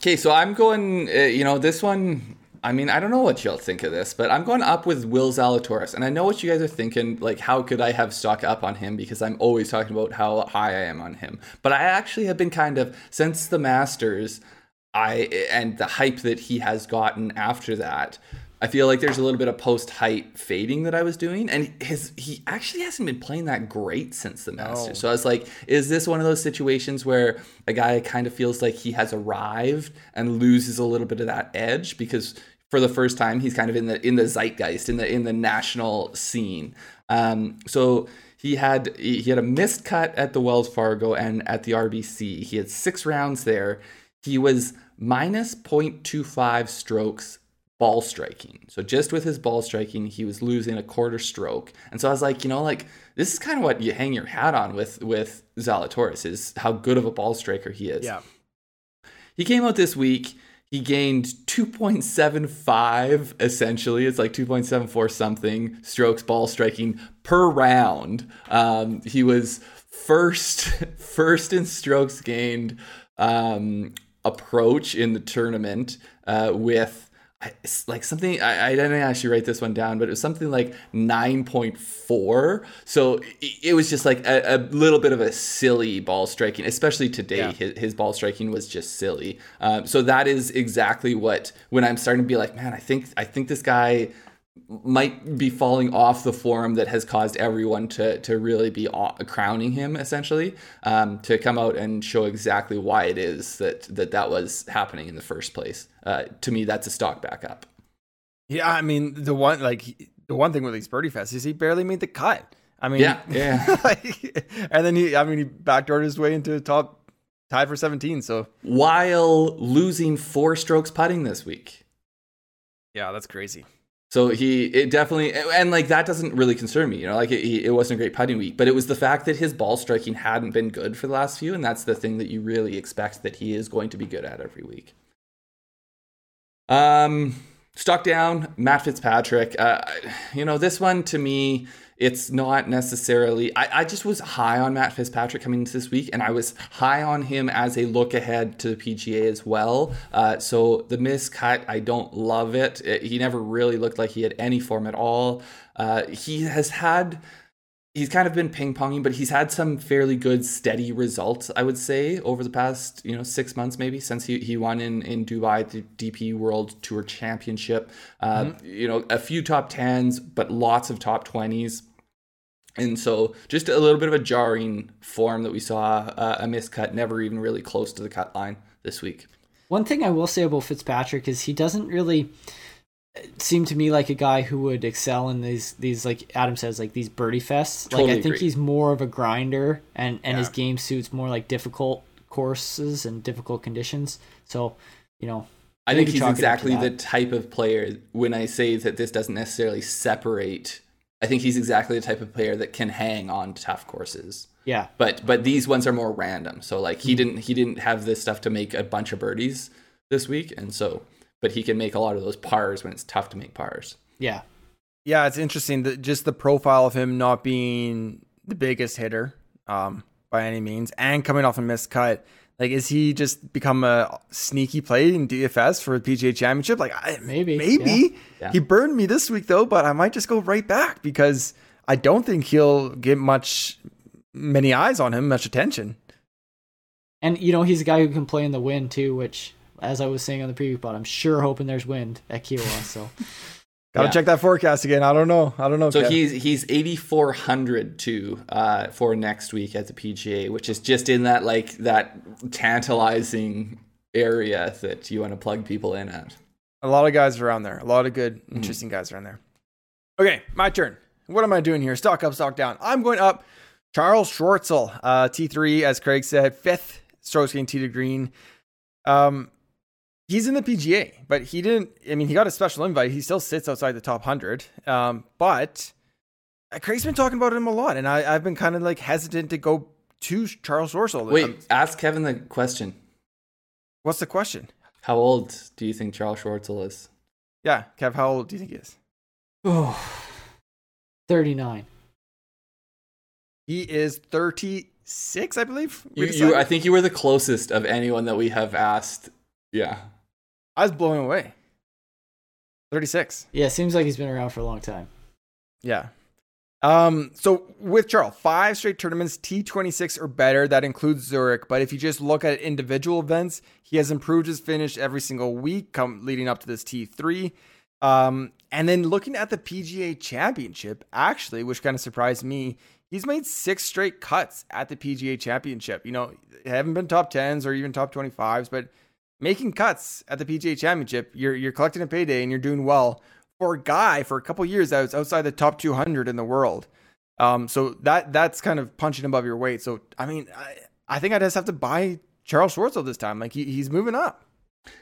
S2: Okay, so I'm going. Uh, you know, this one. I mean, I don't know what y'all think of this, but I'm going up with Will Zalatoris, and I know what you guys are thinking. Like, how could I have stock up on him? Because I'm always talking about how high I am on him. But I actually have been kind of since the Masters, I and the hype that he has gotten after that. I feel like there's a little bit of post height fading that I was doing, and his he actually hasn't been playing that great since the Masters.
S1: No.
S2: So I was like, is this one of those situations where a guy kind of feels like he has arrived and loses a little bit of that edge because for the first time he's kind of in the in the zeitgeist in the in the national scene. Um, so he had he had a missed cut at the Wells Fargo and at the RBC. He had six rounds there. He was minus 0.25 strokes ball striking. So just with his ball striking, he was losing a quarter stroke. And so I was like, you know, like this is kind of what you hang your hat on with with Zalatoris is how good of a ball striker he is.
S1: Yeah.
S2: He came out this week. He gained 2.75 essentially. It's like 2.74 something strokes ball striking per round. Um, he was first first in strokes gained um, approach in the tournament uh, with it's like something I, I didn't actually write this one down, but it was something like 9.4. So it, it was just like a, a little bit of a silly ball striking, especially today.
S1: Yeah.
S2: His, his ball striking was just silly. Um, so that is exactly what when I'm starting to be like, man, I think I think this guy might be falling off the form that has caused everyone to to really be crowning him essentially um, to come out and show exactly why it is that that that was happening in the first place. Uh, to me, that's a stock backup.
S1: Yeah, I mean the one like the one thing with these birdie fests is he barely made the cut. I mean,
S2: Yeah, yeah.
S1: like, and then he, I mean, he backdoored his way into the top, tied for 17. So
S2: While losing four strokes putting this week.
S1: yeah, that's crazy.
S2: So he, it definitely, and like that doesn't really concern me, you know, like it, it wasn't a great putting week, but it was the fact that his ball striking hadn't been good for the last few, and that's the thing that you really expect that he is going to be good at every week. Um, stuck down, Matt Fitzpatrick. Uh, you know, this one to me, it's not necessarily. I, I just was high on Matt Fitzpatrick coming into this week, and I was high on him as a look ahead to the PGA as well. Uh, so the miscut, I don't love it. It- He never really looked like he had any form at all. Uh, he has had he's kind of been ping ponging, but he's had some fairly good steady results, I would say, over the past you know six months maybe since he, he won in in Dubai the DP World Tour Championship. Uh, You know, a few top tens, but lots of top twenties. And so, just a little bit of a jarring form that we saw, uh, a miscut, never even really close to the cut line this week.
S3: One thing I will say about Fitzpatrick is he doesn't really seem to me like a guy who would excel in these these like Adam says like these birdie fests. like I think
S2: agree.
S3: he's more of a grinder and and his game suits more like difficult courses and difficult conditions. So, you know,
S2: I think he's
S3: chalk it up to
S2: exactly the type of player when I say that this doesn't necessarily separate. I think he's exactly the type of player that can hang on tough courses.
S3: yeah.
S2: But but these ones are more random. So like he didn't he didn't have this stuff to make a bunch of birdies this week and so but he can make a lot of those pars when it's tough to make pars.
S3: Yeah.
S1: Yeah, it's interesting that just the profile of him not being the biggest hitter um, by any means and coming off a missed cut. Like, is he just become a sneaky play in DFS for the PGA Championship? Like, I,
S3: Maybe,
S1: maybe
S2: Yeah.
S1: he burned me this week though, but I might just go right back because I don't think he'll get much, many eyes on him, much attention.
S3: And you know, he's a guy who can play in the wind too, which as I was saying on the preview pod, I'm sure hoping there's wind at Kiawah. So
S1: Got to
S2: Yeah.
S1: check that forecast again. I don't know. I don't know.
S2: So
S1: Kev.
S2: he's he's 8400 too uh for next week at the PGA, which is just in that like that tantalizing area that you want to plug people in at.
S1: A lot of guys around there. A lot of good, interesting guys around there. Okay, my turn. What am I doing here? Stock up, stock down. I'm going up. Charl Schwartzel, uh, T3, as Craig said, fifth strokes gained tee to green. Um, he's in the PGA, but he didn't. I mean, he got a special invite. He still sits outside the top hundred. Um, but uh, Craig's been talking about him a lot, and I, I've been kind of like hesitant to go to Charl Schwartzel.
S2: Wait,
S1: Um,
S2: ask Kevin the question.
S1: what's the question?
S2: How old do you think Charl Schwartzel is?
S1: Yeah, Kev, how old do you think he is?
S3: oh, 39.
S1: He is 36, I believe.
S2: You, you. I think you were the closest of anyone that we have asked. Yeah.
S1: I was blown away. 36.
S3: Yeah, seems like he's been around for a long time.
S1: Yeah. Um, so with Charl, five straight tournaments, T26 or better. That includes Zurich. But if you just look at individual events, he has improved his finish every single week come leading up to this T3. Um, and then looking at the PGA Championship, actually, which kind of surprised me, he's made six straight cuts at the PGA Championship. You know, haven't been top tens or even top twenty fives, but making cuts at the PGA Championship, you're you're collecting a payday and you're doing well for a guy for a couple years that was outside the top 200 in the world. Um, so that that's kind of punching above your weight. So I mean, I, I think I just have to buy Charl Schwartzel this time. Like he, he's moving up.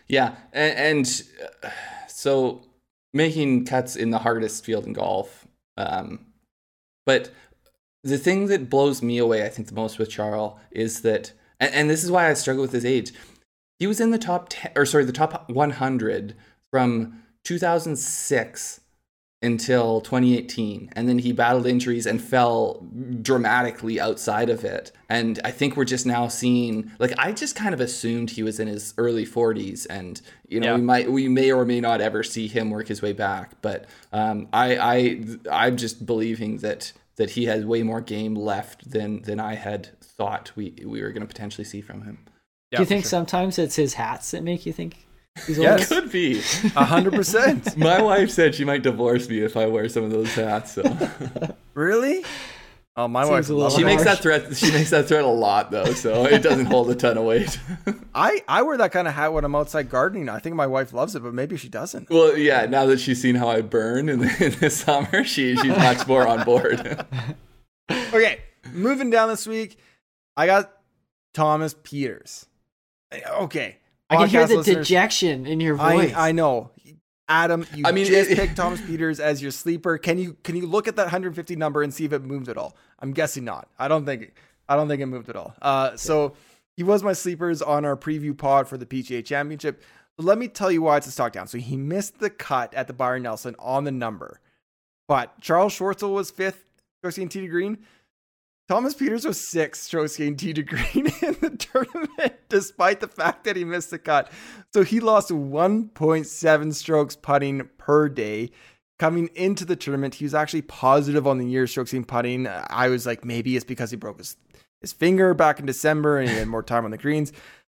S2: Yeah, and, and uh, so making cuts in the hardest field in golf. Um, but the thing that blows me away, I think, the most with Charl is that, and, and this is why I struggle with his age. He was in the top 10, or sorry, the top 100 from 2006 until 2018 and then he battled injuries and fell dramatically outside of it and i think we're just now seeing like i just kind of assumed he was in his early 40s and you know yeah. we might we may or may not ever see him work his way back but um, i i i'm just believing that that he has way more game left than than i had thought we we were going to potentially see from him
S3: yeah, do you think sure. sometimes it's his hats that make you think
S2: He's yes, could be
S1: a hundred percent.
S2: My wife said she might divorce me if I wear some of those hats. So
S1: really? Oh, my wife.
S2: She makes that threat. She makes that threat a lot though, so it doesn't hold a ton of weight.
S1: I I wear that kind of hat when I'm outside gardening. I think my wife loves it, but maybe she doesn't.
S2: Well, yeah. Now that she's seen how I burn in the, in the summer, she she's much more on board.
S1: okay, moving down this week, I got Thomas Pieters. Okay,
S3: I can hear the dejection in your voice.
S1: I, I know. Adam, you I mean, just it, picked Thomas Pieters as your sleeper. Can you can you look at that 150 number and see if it moved at all? I'm guessing not. I don't think I don't think it moved at all. Uh, so he was my sleepers on our preview pod for the PGA Championship. Let me tell you why it's a stock down. So he missed the cut at the Byron Nelson on the number, but Charl Schwartzel was fifth, Josie T to green. Thomas Pieters was sixth strokes gained tee to green in the tournament, despite the fact that he missed the cut. So he lost 1.7 strokes putting per day. Coming into the tournament, he was actually positive on the year strokes gained putting. I was like, maybe it's because he broke his, his finger back in December and he had more time on the greens.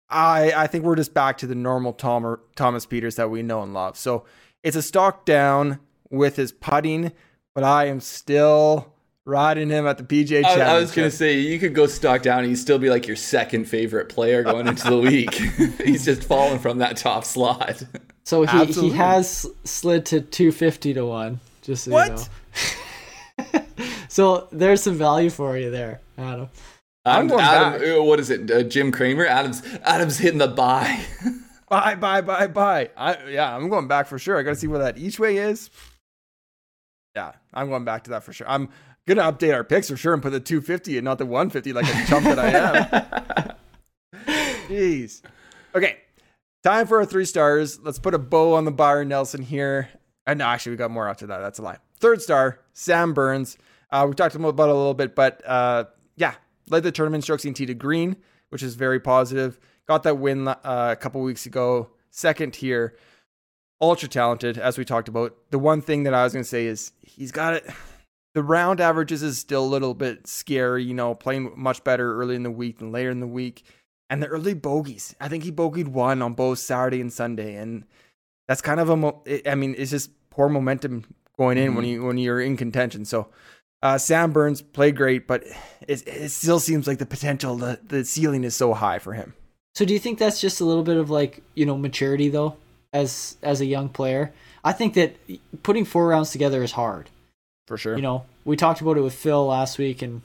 S1: I, I think we're just back to the normal Tom, Thomas Pieters that we know and love. So it's a stock down with his putting, but I am still riding him at the PGA Championship.
S2: I, I was gonna say you could go stock down and he'd still be like your second favorite player going into the week. He's just fallen from that top slot.
S3: So he, he has slid to two fifty to one. Just so what? You know. so there's some value for you there, Adam.
S2: I'm, going Adam, back. Uh, what is it? Uh, Jim Cramer. Adam's Adam's hitting the buy.
S1: buy, buy, buy, buy. I yeah, I'm going back for sure. I got to see where that each way is. Yeah, I'm going back to that for sure. I'm gonna update our picks for sure and put the 250 and not the 150 like a chump that I am. Jeez. Okay, time for our three stars. Let's put a bow on the Byron Nelson here. And uh, no, actually, we got more after that. That's a lie. Third star, Sam Burns. Uh, we talked about it a little bit, but uh, yeah, led the tournament strokes in tee to green, which is very positive. Got that win uh, a couple weeks ago. Second here, ultra talented, as we talked about. The one thing that I was going to say is he's got it the round averages is still a little bit scary, you know, playing much better early in the week than later in the week. And the early bogeys, I think he bogeyed one on both Saturday and Sunday, and that's kind of a, I mean, it's just poor momentum going in mm-hmm. when you when you're in contention. So uh, Sam Burns played great, but it, it still seems like the potential, the the ceiling is so high for him.
S3: So do you think that's just a little bit of like you know maturity though, as as a young player? I think that putting four rounds together is hard
S1: for sure.
S3: You know, we talked about it with Phil last week, and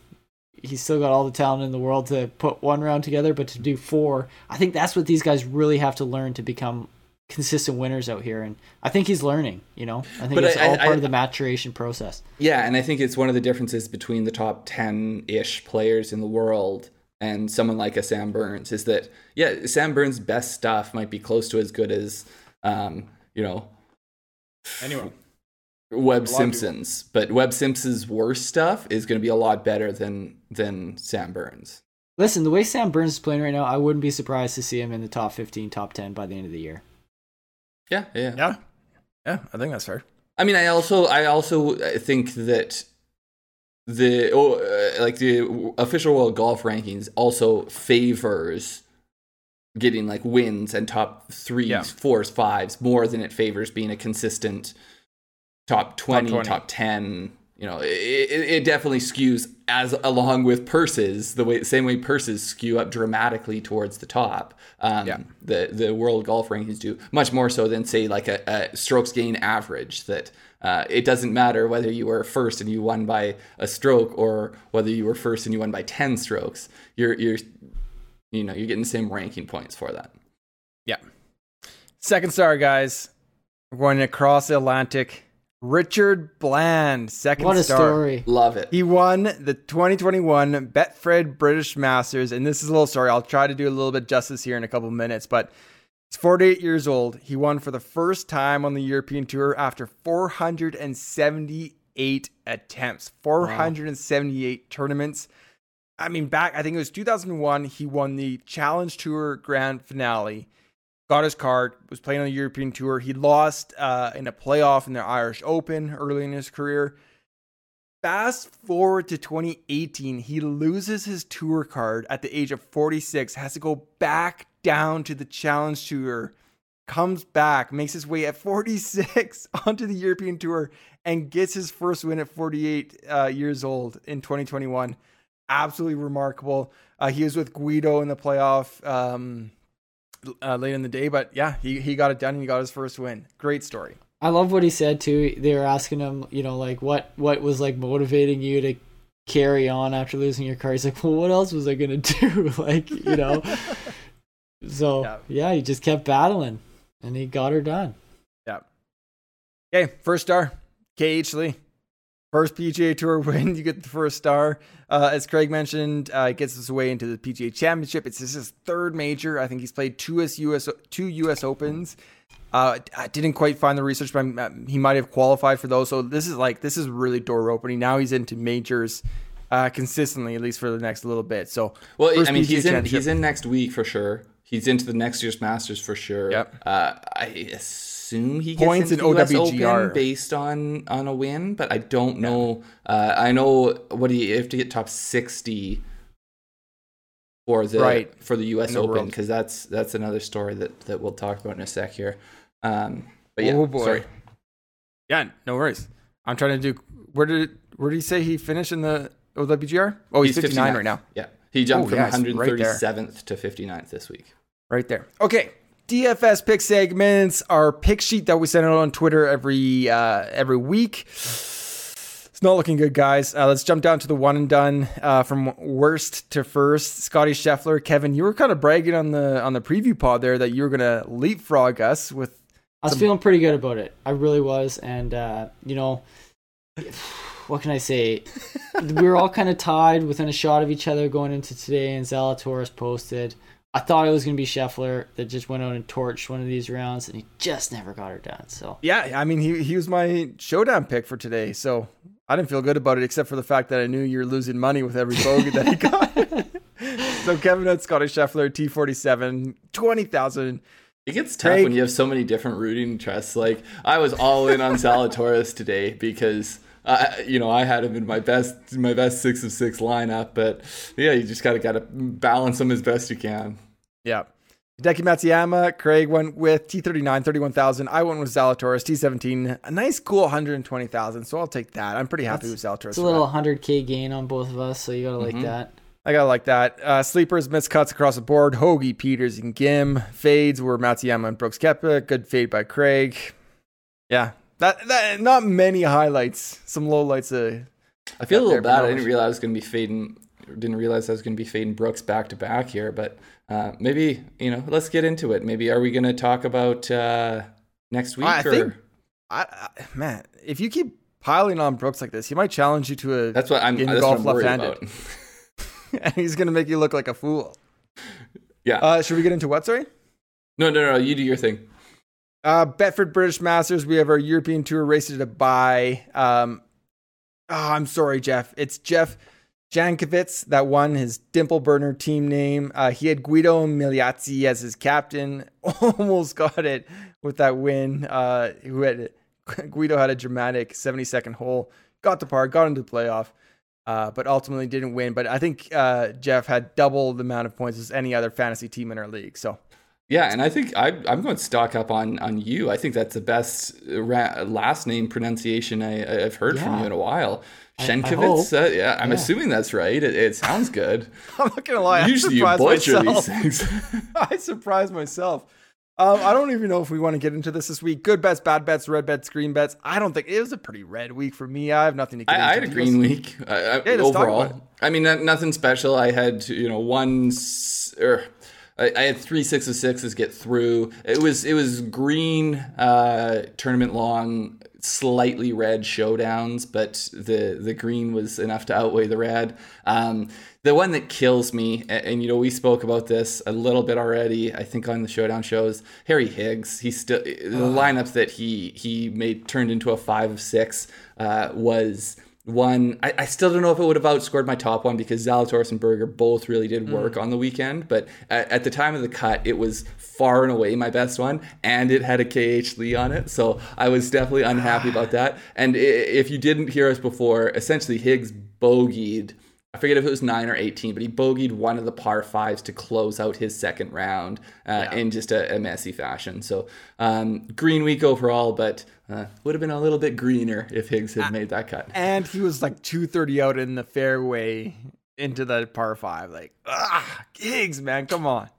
S3: he's still got all the talent in the world to put one round together, but to do four, I think that's what these guys really have to learn to become consistent winners out here. And I think he's learning. You know, I think but it's I, all I, part I, of the maturation process.
S2: Yeah, and I think it's one of the differences between the top ten ish players in the world and someone like a Sam Burns is that yeah, Sam Burns' best stuff might be close to as good as um, you know
S1: anyone
S2: Webb Simpson's, but Webb Simpson's worst stuff is going to be a lot better than than Sam Burns.
S3: Listen, the way Sam Burns is playing right now, I wouldn't be surprised to see him in the top 15, top 10 by the end of the year.
S2: Yeah, yeah.
S1: Yeah. Yeah, I think that's fair.
S2: I mean, I also I also think that the oh, uh, like the official world golf rankings also favors getting like wins and top threes,
S1: Yeah.
S2: fours, fives more than it favors being a consistent top 20, top,
S1: 20.
S2: 10. You know, it, it, it definitely skews as along with purses, the way same way purses skew up dramatically towards the top. Um,
S1: Yeah.
S2: The the world golf rankings do much more so than say like a, a strokes gain average. That uh, it doesn't matter whether you were first and you won by a stroke or whether you were first and you won by ten strokes. You're you're you know you're getting the same ranking points for that.
S1: Yeah. Second star, guys. We're going across the Atlantic. Richard Bland, second
S3: What a
S1: star.
S3: story.
S2: Love it.
S1: He won the 2021 Betfred British Masters, and this is a little story. I'll try to do a little bit justice here in a couple minutes, but he's 48 years old. He won for the first time on the European Tour after 478 attempts, 478 tournaments. I mean, back I think it was 2001. He won the Challenge Tour Grand Finale got his card, was playing on the European Tour. He lost uh, in a playoff in the Irish Open early in his career. Fast forward to 2018, he loses his tour card at the age of 46, has to go back down to the Challenge Tour, comes back, makes his way at 46 onto the European Tour, and gets his first win at 48 uh, years old in 2021. Absolutely remarkable. Uh, he was with Guido in the playoff. Um, uh, late in the day, but yeah, he, he got it done and he got his first win. Great story.
S3: I love what he said too. They were asking him, you know, like what what was like motivating you to carry on after losing your car. He's like, well, what else was I gonna do? like, you know. so
S1: Yeah.
S3: yeah. he just kept battling, and he got her done.
S1: Yeah. Okay, first star, KH Lee. First PGA Tour win, you get the first star. Uh, as Craig mentioned, uh, he gets his way into the PGA Championship. It's his third major. I think he's played two US, US two US Opens. Uh, I didn't quite find the research, but uh, he might have qualified for those. So this is like this is really door opening. Now he's into majors uh, consistently, at least for the next little bit. So
S2: Well, I mean,
S1: PGA
S2: he's in he's in next week for sure. He's into the next year's Masters for sure.
S1: Yep.
S2: Uh, I assume he gets
S1: Points
S2: into
S1: in
S2: the US
S1: OWGR.
S2: Open based on on a win, but I don't know. Uh, I know what do you, you have to get top sixty for the
S1: Right.
S2: for the U.S.
S1: The
S2: Open because that's that's another story that that we'll talk about in a sec here. Um, but yeah,
S1: oh boy.
S2: sorry.
S1: Yeah, no worries. I'm trying to do. Where did where did he say he finished in the OWGR? Oh, he's, 59 right now.
S2: Yeah, he jumped
S1: Oh,
S2: from
S1: yeah, it's right
S2: 137th to 59th this week.
S1: Right there. Okay. DFS pick segments, our pick sheet that we send out on Twitter every uh, every week. It's not looking good, guys. Uh, let's jump down to the one and done uh, from worst to first. Scotty Scheffler, Kevin, you were kind of bragging on the on the preview pod there that you were gonna leapfrog us with.
S3: I was feeling pretty good about it. I really was, and uh, you know, what can I say? we were all kind of tied within a shot of each other going into today, and Zalatoris posted. I thought it was going to be Scheffler that just went out and torched one of these rounds, and he just never got her done. So
S1: Yeah, I mean he he was my showdown pick for today, so I didn't feel good about it except for the fact that I knew you're losing money with every bogey that he got. so Kevin had Scotty Scheffler T47, twenty thousand.
S2: It gets tough
S1: Craig-
S2: when you have so many different rooting trusts. Like I was all in on Zalatoris today because I, you know, I had him in my best my best six of six lineup. But yeah, you just gotta gotta balance them as best you can.
S1: Yeah. Hideki Matsuyama, Craig went with T39, 31,000. I went with Zalatoris, T17, a nice cool 120,000. So I'll take that. I'm pretty happy with Zalatoris.
S3: it's a little
S1: that.
S3: 100k gain on both of us, so you gotta like that.
S1: I gotta like that. Uh, sleepers, missed cuts across the board. Hoge, Pieters, and Ghim. Fades were Matsuyama and Brooks Koepka. Good fade by Craig. Yeah. That, that not many highlights. Some lowlights. Uh,
S2: I feel a little bad. I didn't realize I was gonna be fading. Didn't realize I was gonna be fading Brooks back to back here. But uh, maybe you know, let's get into it. Maybe are we gonna talk about uh, next week?
S1: I
S2: or?
S1: think- I, I, man, if you keep piling on Brooks like this, he might challenge you to a
S2: that's what I'm.
S1: in
S2: That's
S1: golf
S2: what I'm
S1: left-handed. and he's gonna make you look like a fool.
S2: yeah.
S1: Uh, should we get into what? Sorry.
S2: no, no, no. You do your thing.
S1: Uh, Betfred British Masters. We have our European Tour race to buy. Um, oh, I'm sorry, Jeff. It's Jeff Jankovic that won his dimple burner team name. Uh, he had Guido Migliozzi as his captain. Almost got it with that win. Uh, who had Guido had a dramatic 70 second hole. Got the par. Got into the playoff. uh, but ultimately didn't win. But I think uh, Jeff had double the amount of points as any other fantasy team in our league. So
S2: Yeah, and I think I, I'm going to stock up on on you. I think that's the best ra- last name pronunciation I, I've heard from you in a while.
S3: I
S2: Shenkovitz. Uh, yeah, I'm
S3: Yeah.
S2: assuming that's right. It, it sounds good.
S1: I'm not gonna lie.
S2: Usually you butcher
S1: myself.
S2: these things.
S1: I surprised myself. Um, I don't even know if we want to get into this this week. Good bets, bad bets, red bets, green bets. I don't think it was a pretty red week for me. I have nothing to get
S2: I, I had a green week uh, uh,
S1: Yeah,
S2: overall. I mean, nothing special. I had you know one or I, I had three six of sixes get through. It was it was green uh, tournament long, slightly red showdowns, but the the green was enough to outweigh the red. Um, the one that kills me, and, and you know we spoke about this a little bit already. I think on the showdown shows, Harry Higgs. he still the lineup that he he made turned into a five of six uh, was one. I, I still don't know if it would have outscored my top one because Zalatoris and Berger both really did mm. work on the weekend. But at, at the time of the cut, it was far and away my best one, and it had a KH Lee on it. So I was definitely unhappy about that. And if you didn't hear us before, essentially Higgs bogeyed. I forget if it was nine or 18, but he bogeyed one of the par fives to close out his second round uh, in just a, a messy fashion. So, um, green week overall, but uh, would have been a little bit greener if Higgs had made that cut.
S1: And he was like 230 out in the fairway into the par five. Like, ah, gigs, man, come on.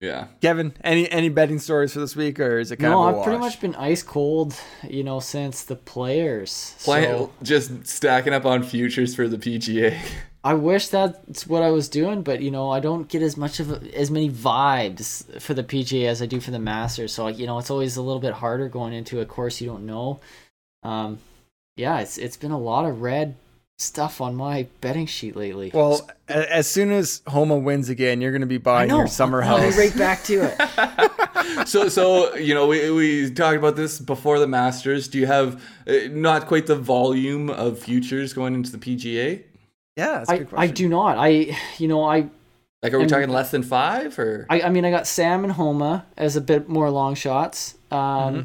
S2: Yeah.
S1: Kevin, any any betting stories for this week, or is it kind of?
S3: No,
S1: of a
S3: I've pretty much been ice cold, you know, since the players.
S2: Play,
S3: So
S2: just stacking up on futures for the PGA.
S3: I wish that's what I was doing, but you know, I don't get as much of a, as many vibes for the PGA as I do for the Masters. So you know, it's always a little bit harder going into a course you don't know. Um, yeah, it's it's been a lot of red stuff on my betting sheet lately.
S1: Well, a- as soon as Homa wins again, you're going to be buying
S3: know.
S1: your summer
S3: I'll be
S1: house.
S3: right back to it.
S2: so, so you know, we, we talked about this before the Masters. Do you have uh, not quite the volume of futures going into the PGA?
S1: Yeah, that's a
S3: I,
S1: good
S3: I do not. I you know I
S2: Like, are we
S3: And-
S2: talking less than five or?
S3: I, I mean, I got Sam and Homa as a bit more long shots, um,
S1: Mm-hmm.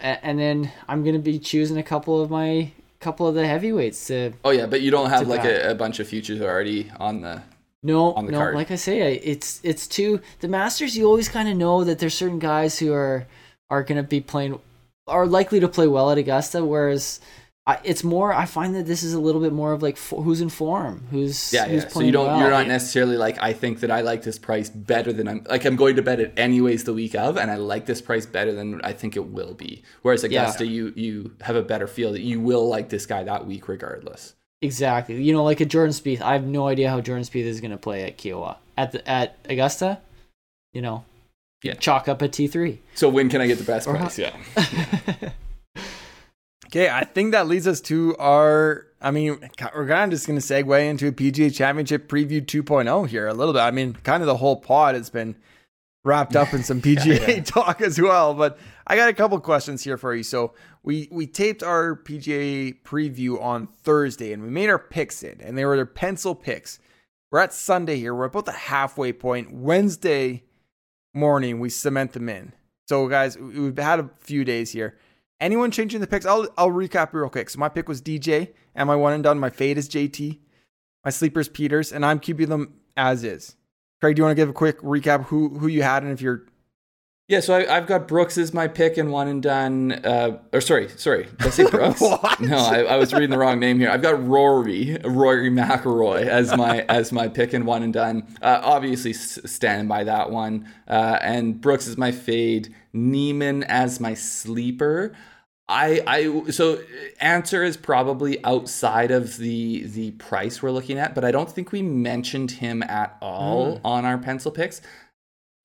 S3: a- and then I'm gonna be choosing a couple of my couple of the heavyweights to.
S2: Oh yeah, but you don't have like a, a bunch of futures already on the.
S3: No,
S2: On the
S3: no,
S2: card.
S3: like I say, I- it's it's too the Masters. You always kind of know that there's certain guys who are are gonna be playing, are likely to play well at Augusta, whereas. I, it's more. I find that this is a little bit more of like who's in form, who's
S2: Yeah,
S3: who's
S2: yeah. So you don't.
S3: well.
S2: You're not necessarily like I think that I like this price better than I'm like I'm going to bet it anyways the week of, and I like this price better than I think it will be. Whereas Augusta, you you have a better feel that you will like this guy that week regardless.
S3: Exactly. You know, like a Jordan Spieth. I have no idea how Jordan Spieth is going to play at Kiawah. At the at Augusta, you know,
S2: Yeah.
S3: chalk up a T three.
S2: So when can I get the best
S3: Or
S2: price? Yeah.
S1: Okay, I think that leads us to our. I mean, we're kind of just going to segue into a PGA Championship preview 2.0 here a little bit. I mean, kind of the whole pod has been wrapped up in some PGA
S2: yeah.
S1: talk as well. But I got a couple questions here for you. So we we taped our PGA preview on Thursday, and we made our picks in, and they were their pencil picks. We're at Sunday here. We're about the halfway point. Wednesday morning, we cement them in. So guys, we've had a few days here. Anyone changing the picks? I'll I'll recap real quick. So my pick was DJ, and my one and done. My fade is JT. My sleepers Pieters, and I'm keeping them as is. Craig, do you want to give a quick recap who who you had and if you're
S2: Yeah, so I, I've got Brooks as my pick and one and done. Uh, or sorry, sorry, did I say Brooks? No, I, I was reading the wrong name here. I've got Rory, Rory McIlroy as my as my pick and one and done. Uh, obviously, s- standing by that one. Uh, and Brooks is my fade. Niemann as my sleeper. I I so answer is probably outside of the the price we're looking at, but I don't think we mentioned him at all on our pencil picks.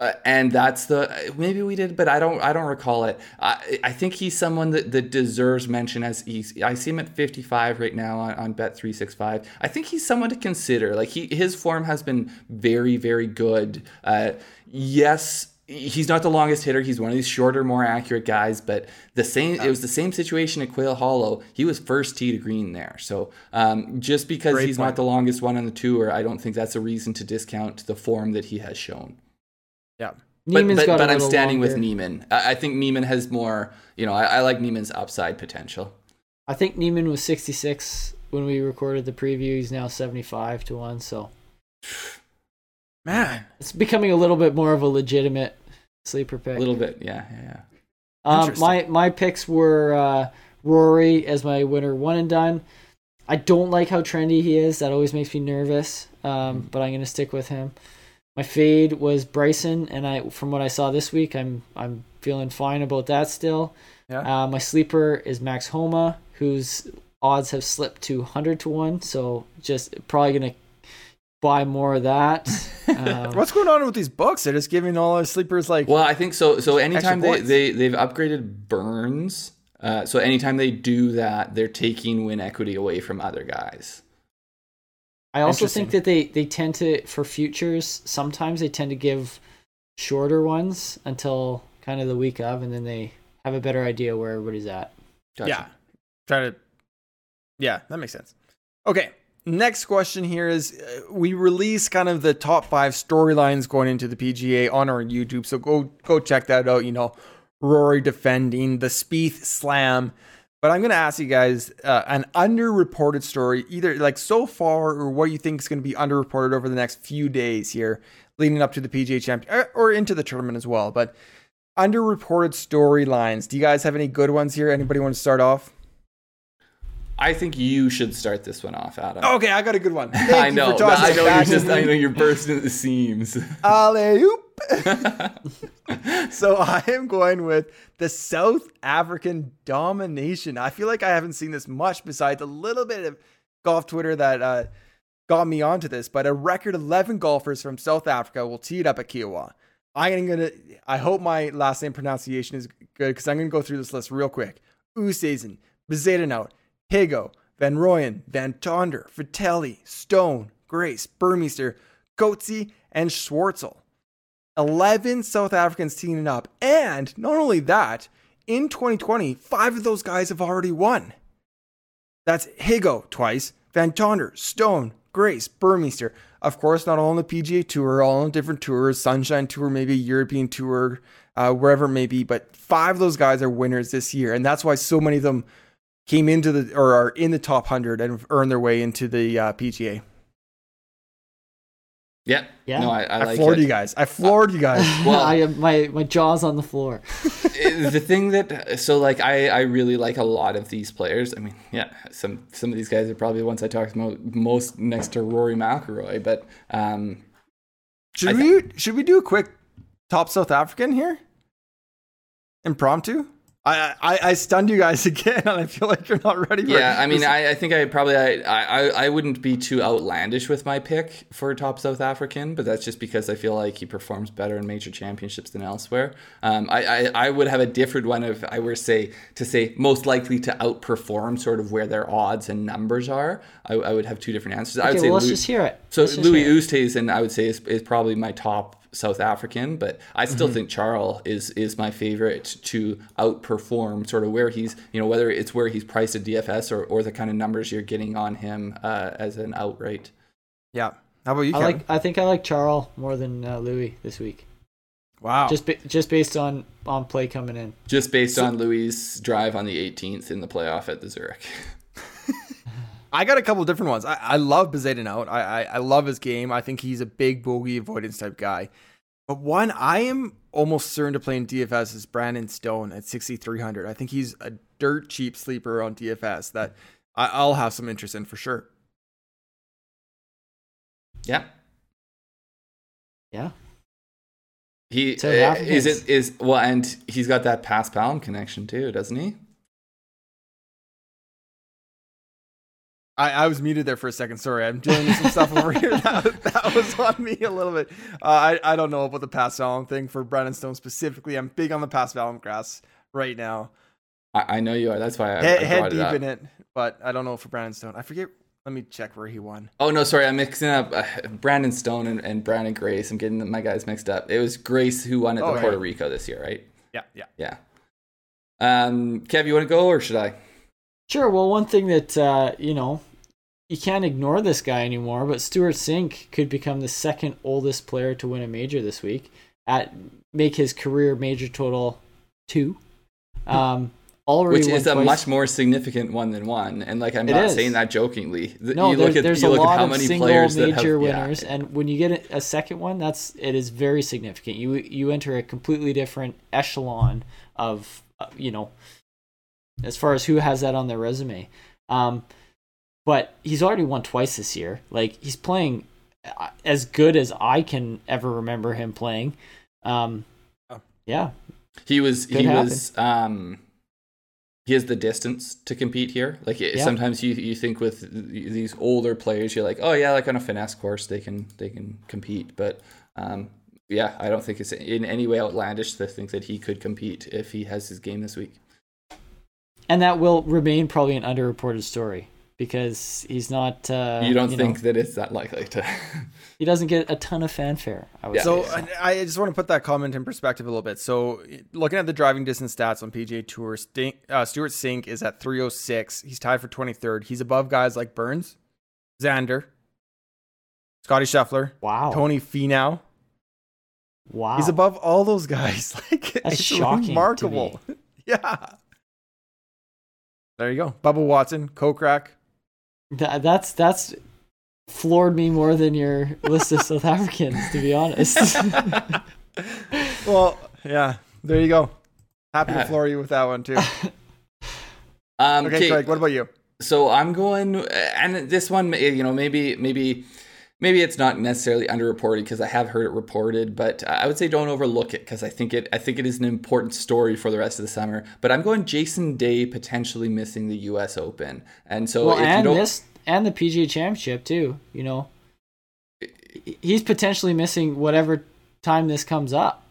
S2: Uh, and that's the maybe we did, but I don't I don't recall it. I I think he's someone that, that deserves mention as he's I see him at 55 right now on, on Bet 365. I think he's someone to consider. Like he his form has been very very good. Uh, yes, he's not the longest hitter. He's one of these shorter, more accurate guys. But the same it was the same situation at Quail Hollow. He was first tee to green there. So um, just because
S1: Great
S2: he's
S1: point.
S2: not the longest one on the tour, I don't think that's a reason to discount the form that he has shown.
S1: Yeah.
S2: But,
S3: Niemann's
S2: but,
S3: got
S2: but I'm
S3: little
S2: standing with
S3: longer.
S2: Niemann. I, I think Niemann has more, you know, I, I like Niemann's upside potential.
S3: I think Niemann was 66 when we recorded the preview. He's now seventy five to one. So
S1: Man,
S3: it's becoming a little bit more of a legitimate sleeper pick.
S2: A little bit, yeah, yeah, yeah.
S3: Um, my my picks were uh, Rory as my winner, one and done. I don't like how trendy he is. That always makes me nervous. Um, but I'm gonna stick with him. My fade was Bryson, and I from what I saw this week, I'm I'm feeling fine about that still.
S1: yeah.
S3: Uh, my sleeper is Max Homa, whose odds have slipped to 100 to 1. So just probably going to buy more of that. Um,
S1: What's going on with these books? They're just giving all our sleepers like
S2: Well, I think so. So anytime they,
S1: points.
S2: they they've upgraded Burns, uh, so anytime they do that, they're taking win equity away from other guys.
S3: I also think that they, they tend to, for futures, sometimes they tend to give shorter ones until kind of the week of, and then they have a better idea where everybody's at.
S2: Gotcha.
S1: Yeah. Try to. Yeah, that makes sense. Okay. Next question here is uh, we release kind of the top five storylines going into the PGA on our YouTube. So go go check that out. You know, Rory defending the Spieth slam. But I'm going to ask you guys uh, an underreported story, either like so far or what you think is going to be underreported over the next few days here, leading up to the PGA Champion or- into the tournament as well. But underreported storylines. Do you guys have any good ones here? Anybody want to start off?
S2: I think you should start this one off, Adam.
S1: Okay, I got a good one.
S2: I know.
S1: for tossing
S2: I know you're just. I know you're bursting at the seams.
S1: Alley-oop. so I am going with the South African domination. I feel like I haven't seen this much besides a little bit of golf Twitter that uh, got me onto this, but a record 11 golfers from South Africa will tee it up at Kiawah. I'm gonna. I hope my last name pronunciation is good because I'm gonna go through this list real quick. Oosthuizen, Bezuidenhout, Higgo, Van Rooyen, Van Tonder, Fratelli, Stone, Grace, Burmeister, Coetzee, and Schwartzel. 11 South Africans teaming up. And not only that, in 2020, five of those guys have already won. That's Higgo twice, Van Tonder, Stone, Grace, Burmeister. Of course, not all on the PGA Tour, all on different tours, Sunshine Tour, maybe European Tour, uh, wherever it may be. But five of those guys are winners this year. And that's why so many of them came into the, or are in the top 100 and earned their way into the uh, PGA.
S2: Yeah.
S3: Yeah.
S2: No, I, I
S1: I,
S2: like
S1: floored
S2: it.
S1: you guys. I floored you guys.
S2: Well-
S3: I have my, my jaw's on the floor.
S2: the thing that so like I I really like a lot of these players. I mean, yeah, some some of these guys are probably the ones I talk about most next to Rory McIlroy, but um,
S1: Should
S2: I
S1: we should we do a quick top South African here? Impromptu? I, I I stunned you guys again, and I feel like you're not ready. For
S2: yeah, I mean. I, I think I probably I, I I wouldn't be too outlandish with my pick for top South African, but that's just because I feel like he performs better in major championships than elsewhere. Um, I, I I would have a different one if I were say to say most likely to outperform sort of where their odds and numbers are. I, I would have two different answers. I would say
S3: well, let's
S2: Lou-
S3: just hear it.
S2: So
S3: Let's
S2: Louis
S3: hear it.
S2: Oosthuizen, I would say, is, is probably my top South African, but I still
S3: Mm-hmm.
S2: think Charl is is my favorite to outperform sort of where he's, you know, whether it's where he's priced at DFS or, or the kind of numbers you're getting on him uh, as an outright.
S1: yeah. How about you?
S3: I like. I think I like Charl more than uh, Louis this week.
S1: wow.
S3: Just ba- just based on on play coming in.
S2: Just based on Louis' drive on the 18th in the playoff at the Zurich.
S1: I got a couple different ones. I, I love Bezuidenhout. I, I I love his game. I think he's a big bogey avoidance type guy. But one I am almost certain to play in DFS is Brandon Stone at 6,300. I think he's a dirt cheap sleeper on DFS that I, I'll have some interest in for sure.
S2: Yeah.
S3: Yeah.
S2: He uh, is it is well, and he's got that paspalum connection too, doesn't he?
S1: I, I was muted there for a second. Sorry, I'm dealing with some stuff over here. That, that was on me a little bit. Uh, I, I don't know about the paspalum thing for Brandon Stone specifically. I'm big on the paspalum grass right now.
S2: I, I know you are. That's why I,
S1: head,
S2: I
S1: head
S2: it
S1: deep
S2: up.
S1: in it, but I don't know for Brandon Stone. I forget. Let me check where he won.
S2: Oh no, sorry, I'm mixing up uh, Brandon Stone and, and Branden Grace. I'm getting my guys mixed up. It was Grace who won at
S1: Oh,
S2: the
S1: yeah.
S2: Puerto Rico this year, right?
S1: Yeah, yeah.
S2: Yeah. Um, Kev, you want to go or should I?
S3: Sure. Well, one thing that uh, you know you can't ignore this guy anymore, but Stewart Cink could become the second oldest player to win a major this week. At make his career major total two. Um, already
S2: which is a
S3: twice.
S2: much more significant one than one. And like I'm
S3: It
S2: not
S3: is.
S2: saying that jokingly.
S3: No,
S2: you
S3: there-
S2: look at
S3: there's
S2: you
S3: a
S2: look
S3: lot
S2: at how
S3: of
S2: many
S3: single
S2: players
S3: major
S2: that have,
S3: winners,
S2: yeah.
S3: and when you get a second one, that's it is very significant. You you enter a completely different echelon of uh, you know, as far as who has that on their resume. Um, but he's already won twice this year. Like he's playing uh, as good as I can ever remember him playing. Um,
S1: Oh.
S3: yeah,
S2: He was
S3: Could
S2: he
S3: happen.
S2: was um he has the distance to compete here. Like
S3: Yeah.
S2: sometimes you you think with these older players, you're like, oh yeah, like on a finesse course, they can they can compete. But um, yeah, I don't think it's in any way outlandish to think that he could compete if he has his game this week.
S3: And that will remain probably an underreported story because he's not. Uh,
S2: you don't
S3: know,
S2: think that it's that likely to?
S3: he doesn't get a ton of fanfare. I would
S2: Yeah.
S3: say.
S1: So I, I just want to put that comment in perspective a little bit. So looking at the driving distance stats on PGA Tour, Stink, uh, Stewart Cink is at 306. He's tied for 23rd. He's above guys like Burns, Xander, Scotty Scheffler,
S3: wow,
S1: Tony Finau.
S3: wow,
S1: He's above all those guys. Like
S3: That's
S1: it's
S3: shocking to
S1: remarkable. yeah. There you go. Bubba Watson, Kokrak.
S3: Th- that's that's floored me more than your list of South Africans, to be honest.
S1: Well, yeah. There you go. Happy to floor you with that one too.
S2: Um,
S1: Okay,
S2: okay,
S1: Craig. What about you?
S2: so I'm going, and this one, you know, maybe maybe maybe it's not necessarily underreported because I have heard it reported, but I would say don't overlook it because I think it I think it is an important story for the rest of the summer. But I'm going Jason Day potentially missing the U.S. Open, and so
S3: well,
S2: if you
S3: and
S2: don't,
S3: this and the PGA Championship too. You know, he's potentially missing whatever time this comes up.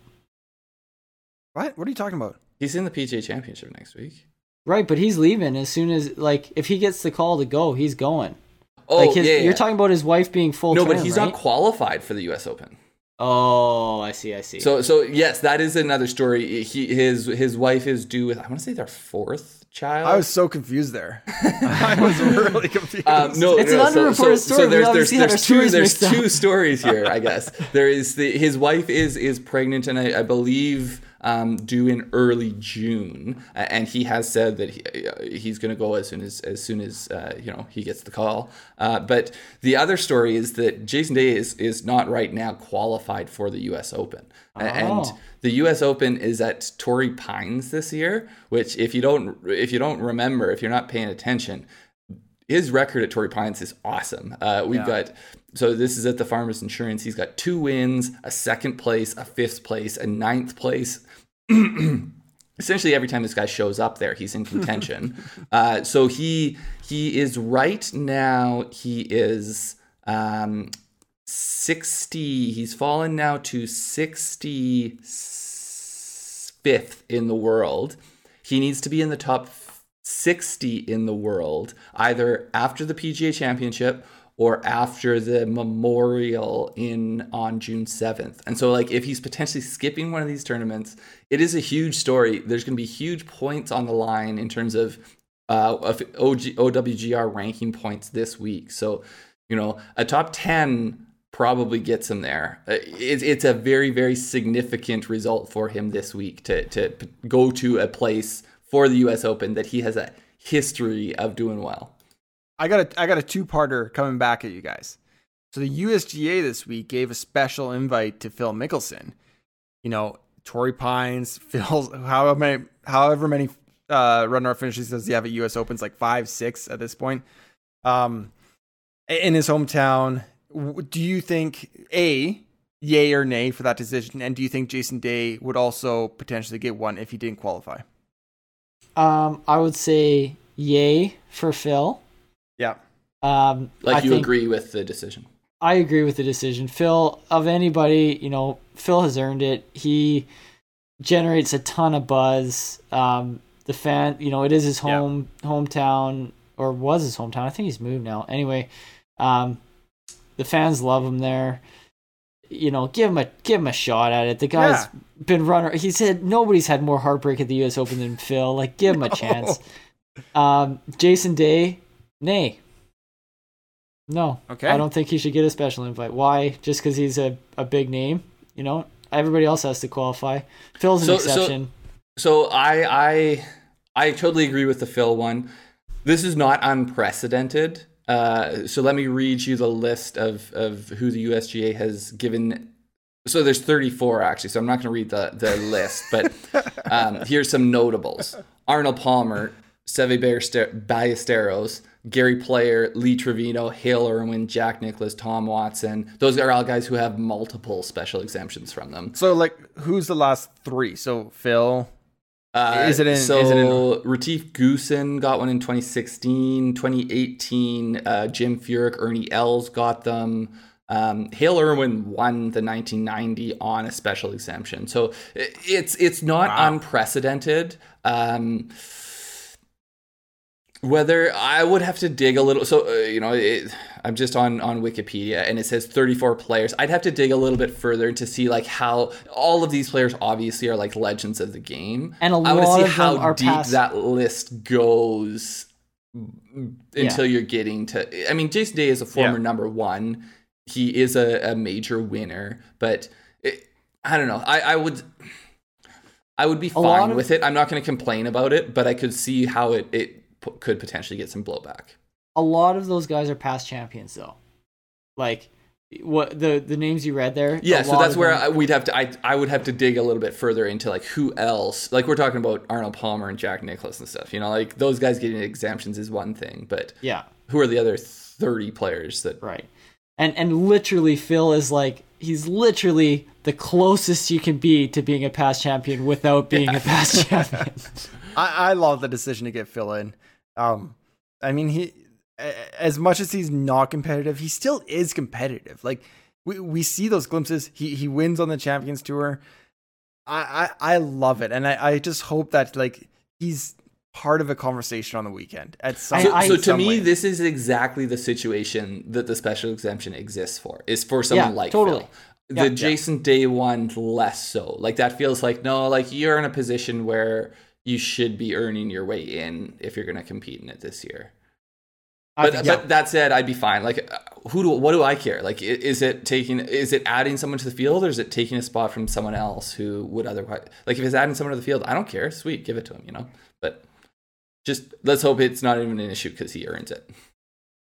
S1: What? What are you talking about?
S2: he's in the PGA Championship next week.
S3: Right, but he's leaving as soon as like if he gets the call to go, he's going.
S2: Oh,
S3: like his,
S2: yeah,
S3: you're talking about his wife being full.
S2: No, but he's
S3: right?
S2: not qualified for the U.S. Open.
S3: Oh, I see. I see.
S2: So, so yes, that is another story. He, his his wife is due with I want to say their fourth child.
S1: I was so confused there. I was really confused.
S2: Um, no,
S3: It's
S2: no,
S3: an
S2: so,
S3: underreported
S2: so,
S3: story.
S2: So
S3: We
S2: there's there's, there's two
S3: stories
S2: there's two stories here, I guess. There is the his wife is is pregnant and I, I believe um, due in early June, a- and he has said that he, uh, he's going to go as soon as as soon as uh, you know he gets the call. Uh, but the other story is that Jason Day is is not right now qualified for the U.S. Open, A- and
S3: Oh.
S2: the U.S. Open is at Torrey Pines this year. Which, if you don't if you don't remember, if you're not paying attention, his record at Torrey Pines is awesome. Uh, we've
S1: Yeah.
S2: got so this is at the Farmers Insurance. He's got two wins, a second place, a fifth place, a ninth place. Essentially, every time this guy shows up there, he's in contention. uh, so he he is right now. He is um, sixty. He's fallen now to sixty fifth in the world. He needs to be in the top 60 in the world, either after the PGA Championship or after the Memorial in on June 7th. And so like if he's potentially skipping one of these tournaments, it is a huge story. There's going to be huge points on the line in terms of uh, of OG, OWGR ranking points this week. So, you know, a top 10 probably gets him there. Uh, It's, it's a very, very significant result for him this week to, to go to a place for the US Open that he has a history of doing well.
S1: I got a I got a two parter coming back at you guys. So the USGA this week gave a special invite to Phil Mickelson. You know, Torrey Pines, Phil's however many however many uh runner up finishes does he have at US Opens like five, six at this point. Um in his hometown. Do you think A yay or nay for that decision? And do you think Jason Day would also potentially get one if he didn't qualify?
S3: Um, I would say yay for Phil.
S1: Yeah.
S3: Um,
S2: Like
S3: I
S2: you
S3: think-
S2: agree with the decision.
S3: I agree with the decision. Phil, of anybody, you know, Phil has earned it. He generates a ton of buzz. Um, the fan, you know, it is his
S1: Yeah.
S3: home hometown or was his hometown. I think he's moved now. Anyway, um, the fans love him there. You know, give him a give him a shot at it. The guy's
S1: Yeah.
S3: been runner. He said nobody's had more heartbreak at the U.S. Open than Phil. Like, give him a chance. Um, Jason Day, nay. No.
S1: Okay.
S3: I don't think he should get a special invite. Why? Just because he's a, a big name? You know, everybody else has to qualify. Phil's an
S2: So- so-
S3: exception.
S2: So I I I totally agree with the Phil one. This is not unprecedented. Uh, so let me read you the list of, of who the USGA has given. So there's 34 actually. So I'm not going to read the, the list, but um, here's some notables: Arnold Palmer, Seve Ballesteros, Gary Player, Lee Trevino, Hale Irwin, Jack Nicklaus, Tom Watson. Those are all guys who have multiple special exemptions from them.
S1: So, like, who's the last three? So, Phil.
S2: Uh,
S1: is it in?
S2: So
S1: is it in,
S2: Retief Goosen got one in 2016, 2018. Uh, Jim Furyk, Ernie Els got them. Um, Hale Irwin won the 1990 on a special exemption, so it's it's not wow. unprecedented. Um, whether I would have to dig a little, so uh, you know, it, I'm just on on Wikipedia and it says 34 players. I'd have to dig a little bit further to see like how all of these players obviously are like legends of the game,
S3: and a
S2: I
S3: lot
S2: see
S3: of
S2: how
S3: them are
S2: deep
S3: past-
S2: that list goes until
S3: Yeah.
S2: you're getting to. I mean, Jason Day is a former
S1: Yeah.
S2: number one. He is a, a major winner, but it, I don't know. I, I would. I would be fine with it. I'm not going to complain about it, but I could see how it, it p- could potentially get some blowback.
S3: a lot of those guys are past champions though. Like what the the names you read there.
S2: Yeah, so that's where I, we'd have to. I I would have to dig a little bit further into like who else. Like we're talking about Arnold Palmer and Jack Nicklaus and stuff. You know, like those guys getting exemptions is one thing, but
S3: yeah,
S2: who are the other thirty players that?
S3: right. And and literally Phil is like he's literally the closest you can be to being a past champion without being a past champion.
S1: I, I love the decision to get Phil in. Um, I mean, he as much as he's not competitive, he still is competitive. Like we, we see those glimpses. He he wins on the Champions Tour. I I, I love it, and I, I just hope that like he's part of a conversation on the weekend at some.
S2: So,
S3: I-
S2: so to me,
S1: way.
S2: this is exactly the situation that the special exemption exists for. Is for someone
S3: Yeah,
S2: like
S3: totally.
S2: Phil.
S3: Yeah.
S2: The Jason Day one less so. Like that feels like no, like you're in a position where you should be earning your way in if you're going to compete in it this year. But,
S3: think-
S2: but that said, I'd be fine. Like, uh, who do what do I care? Like, is it taking? Is it adding someone to the field, or is it taking a spot from someone else who would otherwise? Like, if it's adding someone to the field, I don't care. Sweet, give it to him. You know. But just let's hope it's not even an issue because he earns it.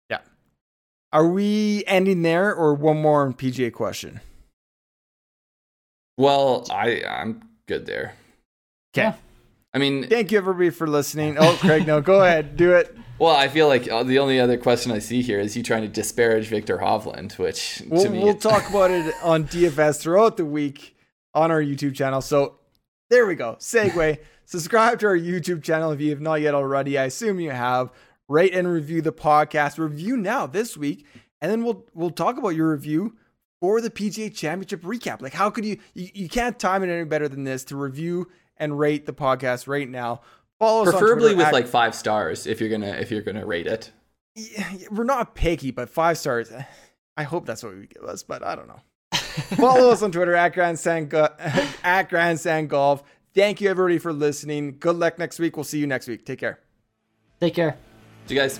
S2: Yeah.
S1: Are we ending there or one more PGA question?
S2: Well, I I'm good there.
S1: Okay.
S3: Yeah.
S2: I mean,
S1: Thank you everybody for listening. Oh, Craig, no, go ahead, do it.
S2: well, I feel like uh, the only other question I see here is you trying to disparage Viktor Hovland, which
S1: We'll,
S2: me
S1: we'll talk about it on DFS throughout the week on our YouTube channel. So there we go. Segue. Subscribe to our YouTube channel if you have not yet already. I assume you have. Rate and review the podcast. Review now this week, and then we'll we'll talk about your review for the PGA Championship recap. Like, how could you? You, you can't time it any better than this to review and rate the podcast right now. Follow us
S2: preferably
S1: Twitter
S2: with
S1: at-
S2: like five stars if you're gonna if you're gonna rate it.
S1: yeah, we're not picky, but five stars. I hope that's what we give us, but I don't know. Follow us on Twitter at Grandstand Go- at Grandstand Golf. Thank you everybody for listening. Good luck next week. We'll see you next week. Take care.
S3: Take care.
S2: So you guys.